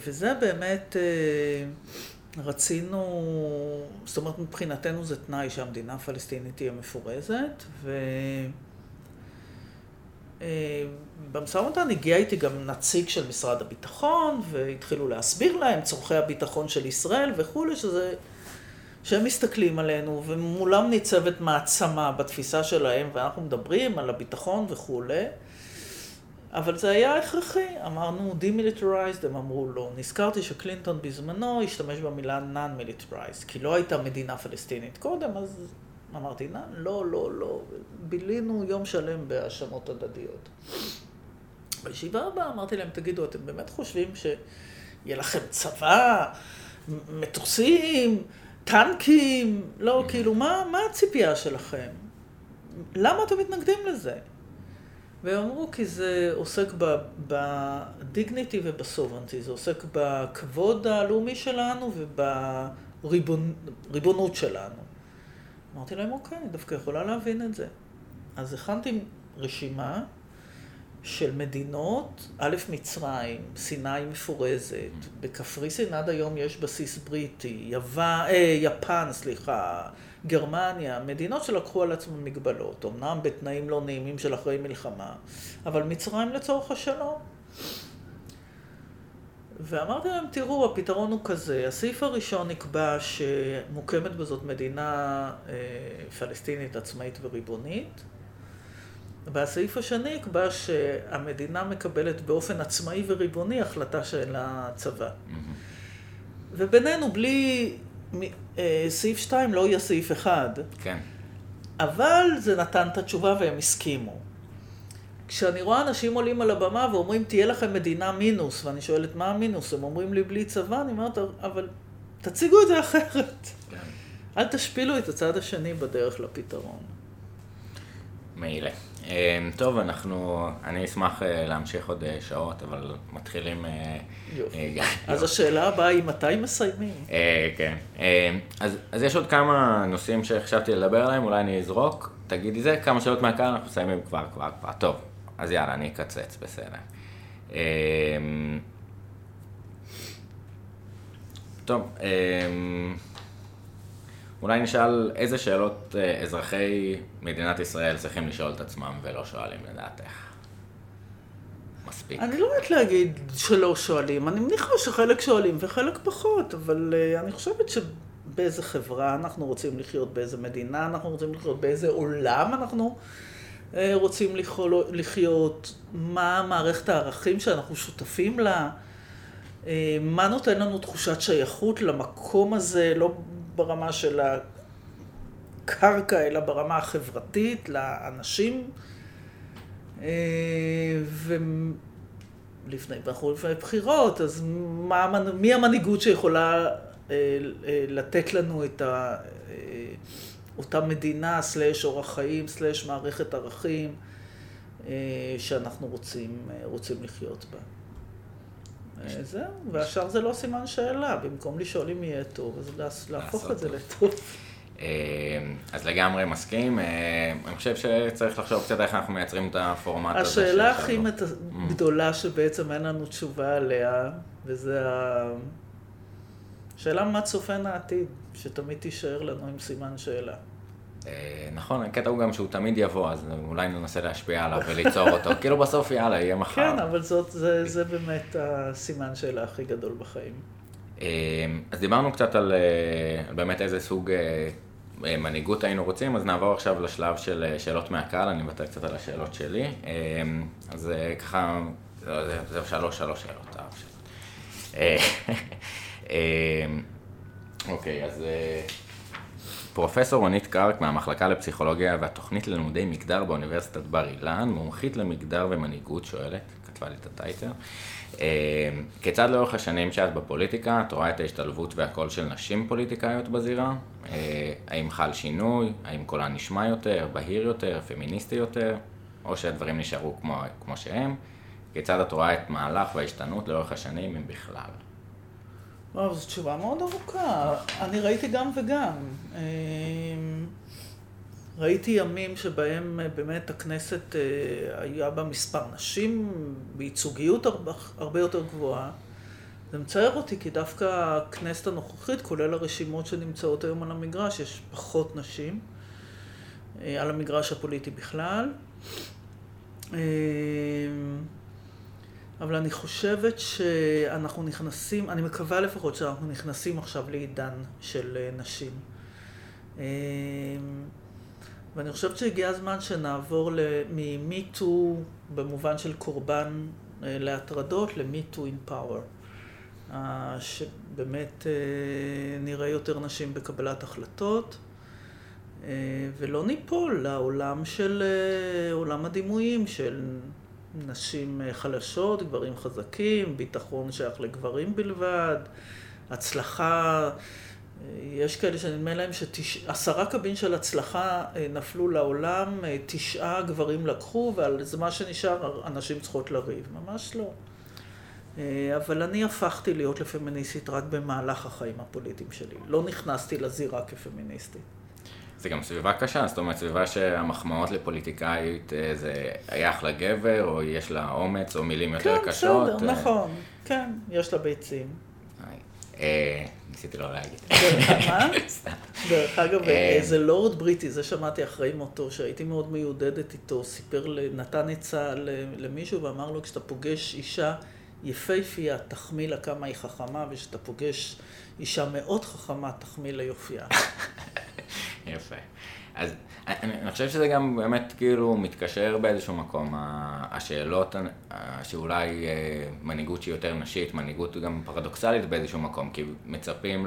וזה באמת, רצינו, זאת אומרת מבחינתנו זה תנאי שהמדינה הפלסטינית תהיה מפורזת, ובמשא אה, ומתן הגיע איתי גם נציג של משרד הביטחון, והתחילו להסביר להם צורכי הביטחון של ישראל וכולי, שזה... שהם מסתכלים עלינו, ומולם ניצבת מעצמה בתפיסה שלהם, ואנחנו מדברים על הביטחון וכולי, אבל זה היה הכרחי. אמרנו demilitarized, הם אמרו לא. נזכרתי שקלינטון בזמנו השתמש במילה non-militarized, כי לא הייתה מדינה פלסטינית קודם, אז אמרתי, לא, לא, לא. בילינו יום שלם בהאשמות הדדיות. בישיבה הבאה אמרתי להם, תגידו, אתם באמת חושבים שיהיה לכם צבא, מטוסים, טנקים, לא, כאילו, מה, מה הציפייה שלכם? למה אתם מתנגדים לזה? והם אמרו, כי זה עוסק בדיגניטי ובסוברנטי, זה עוסק בכבוד הלאומי שלנו ובריבונות שלנו. אמרתי להם, אוקיי, אני דווקא יכולה להבין את זה. אז הכנתי רשימה של מדינות, א', מצרים, סיני מפורזת, בקפריסין עד היום יש בסיס בריטי, יוון, אה, יפן, סליחה, גרמניה, מדינות שלקחו על עצמן מגבלות, אמנם בתנאים לא נעימים של אחרי מלחמה, אבל מצרים לצורך השלום. ואמרתי להם, תראו, הפתרון הוא כזה, הסעיף הראשון נקבע שמוקמת בזאת מדינה אה, פלסטינית עצמאית וריבונית, והסעיף השני יקבע שהמדינה מקבלת באופן עצמאי וריבוני החלטה של הצבא. Mm-hmm. ובינינו, בלי אה, סעיף 2 לא יהיה סעיף 1. כן. אבל זה נתן את התשובה והם הסכימו. כשאני רואה אנשים עולים על הבמה ואומרים, תהיה לכם מדינה מינוס, ואני שואלת, מה המינוס? הם אומרים לי, בלי צבא, אני אומרת, אבל תציגו את זה אחרת. כן. אל תשפילו את הצד השני בדרך לפתרון. מעילה. אמ, טוב, אנחנו, אני אשמח אה, להמשיך עוד אה, שעות, אבל מתחילים... אה, יופי. אז השאלה הבאה היא מתי מסיימים? כן. אז, אז יש עוד כמה נושאים שחשבתי לדבר עליהם, אולי אני אזרוק. תגידי זה, כמה שאלות מהקהל, אנחנו מסיימים כבר, כבר, כבר. טוב, אז יאללה, אני אקצץ, בסדר. אמ, טוב, אמ, אולי נשאל איזה שאלות אה, אזרחי מדינת ישראל צריכים לשאול את עצמם ולא שואלים לדעתך. מספיק. אני לא יודעת להגיד שלא שואלים, אני מניחה שחלק שואלים וחלק פחות, אבל uh, אני חושבת שבאיזה חברה אנחנו רוצים לחיות, באיזה מדינה אנחנו רוצים לחיות, באיזה עולם אנחנו רוצים לחיות, מה מערכת הערכים שאנחנו שותפים לה, uh, מה נותן לנו תחושת שייכות למקום הזה, לא ברמה של הקרקע, אלא ברמה החברתית, לאנשים. אה, ולפני, ואנחנו לפני בחירות, אז מה, מי המנהיגות שיכולה אה, אה, לתת לנו את ה, אותה מדינה, סלאש אורח חיים, סלאש מערכת ערכים שאנחנו רוצים, רוצים לחיות בה. אה, זהו, והשאר זה לא סימן שאלה, במקום לשאול אם יהיה טוב, אז להפוך את זה לטוב. אה, אז לגמרי מסכים, אה, אני חושב שצריך לחשוב קצת איך אנחנו מייצרים את הפורמט הזה. השאלה הכי mm. גדולה שבעצם אין לנו תשובה עליה, וזה השאלה מה צופן העתיד, שתמיד תישאר לנו עם סימן שאלה. אה, נכון, הקטע הוא גם שהוא תמיד יבוא, אז אולי ננסה להשפיע עליו וליצור אותו. כאילו בסוף יאללה, יהיה מחר. כן, אבל זאת, זה, זה באמת הסימן שאלה הכי גדול בחיים. אה, אז דיברנו קצת על אה, באמת איזה סוג מנהיגות היינו רוצים, אז נעבור עכשיו לשלב של שאלות מהקהל, אני מוותר קצת על השאלות שלי. אז ככה, זהו שלוש, שלוש שאלות. אוקיי, אז... פרופסור רונית קרק מהמחלקה לפסיכולוגיה והתוכנית ללימודי מגדר באוניברסיטת בר אילן, מומחית למגדר ומנהיגות, שואלת, כתבה לי את הטייטר. אה, כיצד לאורך השנים שאת בפוליטיקה, את רואה את ההשתלבות והקול של נשים פוליטיקאיות בזירה? אה, האם חל שינוי? האם קולן נשמע יותר, בהיר יותר, פמיניסטי יותר? או שהדברים נשארו כמו, כמו שהם? כיצד את רואה את מהלך וההשתנות לאורך השנים, אם בכלל? וואו, זו תשובה מאוד ארוכה. אני ראיתי גם וגם. אמ, ראיתי ימים שבהם אה, באמת הכנסת אה, היה בה מספר נשים בייצוגיות הרבה, יותר גבוהה. זה מצער אותי כי דווקא הכנסת הנוכחית, כולל הרשימות שנמצאות היום על המגרש, יש פחות נשים אה, על המגרש הפוליטי בכלל. אבל אני חושבת שאנחנו נכנסים, אני מקווה לפחות שאנחנו נכנסים עכשיו לעידן של אה, נשים. אמ, ואני חושבת שהגיע הזמן שנעבור מ-MeToo במובן של קורבן אה, להטרדות ל-MeToo in power. אה, שבאמת נראה יותר נשים בקבלת החלטות. ולא ניפול לעולם של, עולם הדימויים של נשים אה, חלשות, גברים חזקים, ביטחון שייך לגברים בלבד, הצלחה, אה, יש כאלה שנדמה להם שעשרה קבין של הצלחה אה, נפלו לעולם, תשעה גברים לקחו, ועל מה שנשאר הנשים צריכות לריב. ממש לא. אבל אני הפכתי להיות לפמיניסטית רק במהלך החיים הפוליטיים שלי. לא נכנסתי לזירה כפמיניסטית. זה גם סביבה קשה, זאת אומרת, סביבה שהמחמאות לפוליטיקאית אה, זה היה אחלה גבר, או יש לה אומץ, או מילים יותר כן, קשות. כן, בסדר, אה. נכון. כן, יש לה ביצים. אה, ניסיתי לא להגיד. מה? דרך אגב, איזה לורד בריטי, זה שמעתי אחרי מותו, שהייתי מאוד מיודדת איתו, סיפר, נתן עצה למישהו ואמר לו, כשאתה פוגש אישה יפייפייה, תחמיא לה כמה היא חכמה, וכשאתה פוגש אישה מאוד חכמה, תחמיא ליופייה. יפה. אז אני, אני חושב שזה גם באמת כאילו מתקשר באיזשהו מקום, השאלות שאולי אה, מנהיגות שהיא יותר נשית, מנהיגות גם פרדוקסלית באיזשהו מקום, כי מצפים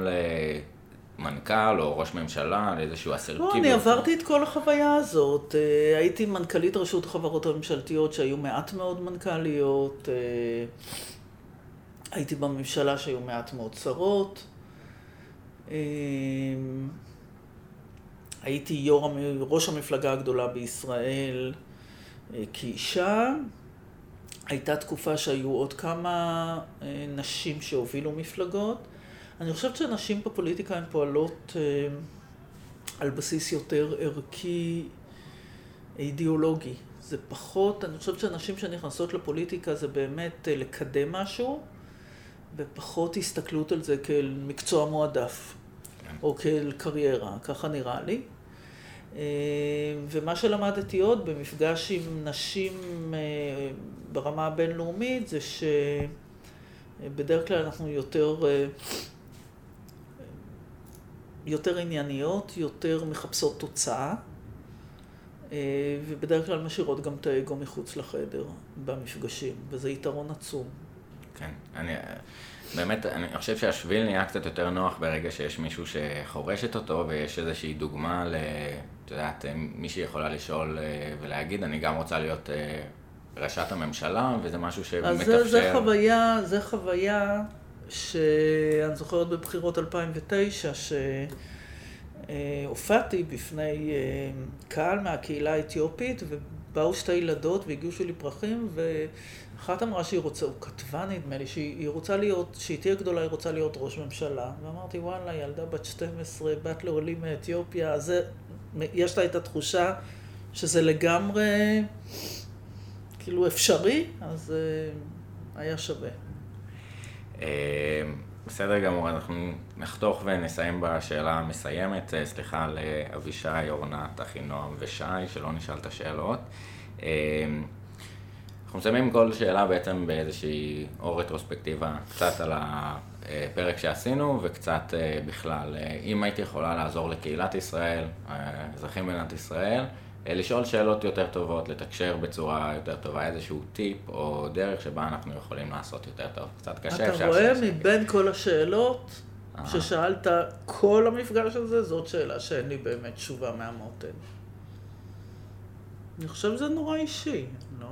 למנכ"ל או ראש ממשלה, לאיזשהו אסרטיביות. לא, אני עברתי את כל החוויה הזאת. אה, הייתי מנכ"לית רשות החברות הממשלתיות שהיו מעט מאוד מנכ"ליות. אה, הייתי בממשלה שהיו מעט מאוד שרות. הייתי יו"ר, ראש המפלגה הגדולה בישראל אה, כאישה. הייתה תקופה שהיו עוד כמה אה, נשים שהובילו מפלגות. אני חושבת שנשים בפוליטיקה הן פועלות אה, על בסיס יותר ערכי, אידיאולוגי. זה פחות, אני חושבת שנשים שנכנסות לפוליטיקה זה באמת לקדם משהו, ופחות הסתכלות על זה כאל מקצוע מועדף. או כאל קריירה, ככה נראה לי. אה, ומה שלמדתי עוד במפגש עם נשים אה, ברמה הבינלאומית זה שבדרך כלל אנחנו יותר, אה, יותר ענייניות, יותר מחפשות תוצאה, ובדרך כלל משאירות גם את האגו מחוץ לחדר במפגשים, וזה יתרון עצום. כן, אני... באמת, אני חושב שהשביל נהיה קצת יותר נוח ברגע שיש מישהו שחורשת אותו ויש איזושהי דוגמה ל... את יודעת, מישהי יכולה לשאול אה, ולהגיד, אני גם רוצה להיות אה, ראשת הממשלה, וזה משהו שמתאפשר. אז זה, זה חוויה, זה חוויה שאני זוכרת בבחירות 2009, שהופעתי בפני אה, קהל מהקהילה האתיופית, ובאו שתי ילדות והגישו לי פרחים, ו... אחת אמרה שהיא רוצה, הוא כתבה נדמה לי, שהיא רוצה להיות, שהיא תהיה גדולה, היא רוצה להיות ראש ממשלה. ואמרתי, וואלה, ילדה בת 12, בת לעולים מאתיופיה, זה, יש לה את התחושה שזה לגמרי, כאילו, אפשרי, אז uh, היה שווה. אה, בסדר גמור, אנחנו נחתוך ונסיים בשאלה המסיימת. אה, סליחה לאבישי, אורנת, אחינועם ושי, שלא נשאל את השאלות. אנחנו מסיימים כל שאלה בעצם באיזושהי או רטרוספקטיבה קצת על הפרק שעשינו וקצת אה, בכלל. אה, אם הייתי יכולה לעזור לקהילת ישראל, אה, אזרחים במדינת ישראל, לשאול שאלות יותר טובות, לתקשר בצורה יותר טובה, איזשהו טיפ או דרך שבה אנחנו יכולים לעשות יותר טוב. קצת קשה, אתה רואה מבין כל השאלות, ששאלת כל המפגש הזה, זאת שאלה שאין לי באמת תשובה מהמותן. אני חושב שזה נורא אישי, לא...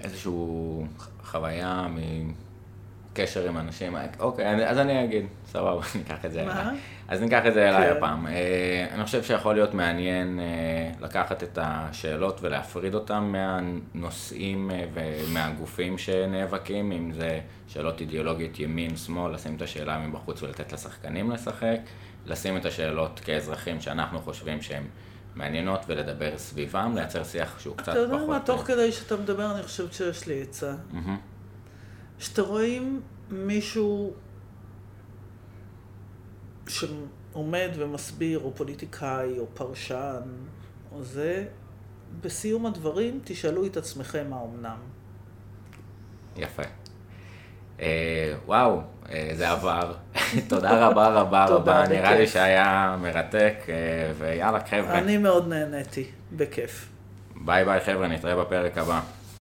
איזושהי חוויה מקשר עם אנשים, אוקיי, אז אני אגיד, סבבה, ניקח את זה אליי. אז ניקח את זה אליי כן. הפעם. אה, אני חושב שיכול להיות מעניין אה, לקחת את השאלות ולהפריד אותן מהנושאים אה, ומהגופים שנאבקים, אם זה שאלות אידיאולוגית ימין, שמאל, לשים את השאלה מבחוץ ולתת לשחקנים לשחק, לשים את השאלות כאזרחים שאנחנו חושבים שהן מעניינות ולדבר סביבם, לייצר שיח שהוא קצת פחות... אתה יודע מה, תוך כדי שאתה מדבר, אני חושבת שיש לי עצה. שאתה רואים מישהו שעומד ומסביר, או פוליטיקאי, או פרשן, או זה, בסיום הדברים תשאלו את עצמכם מה אמנם. יפה. אה, וואו, אה, זה עבר. תודה רבה רבה רבה, נראה לי שהיה מרתק, אה, ויאללה חבר'ה. אני מאוד נהניתי, בכיף. ביי ביי חבר'ה, נתראה בפרק הבא.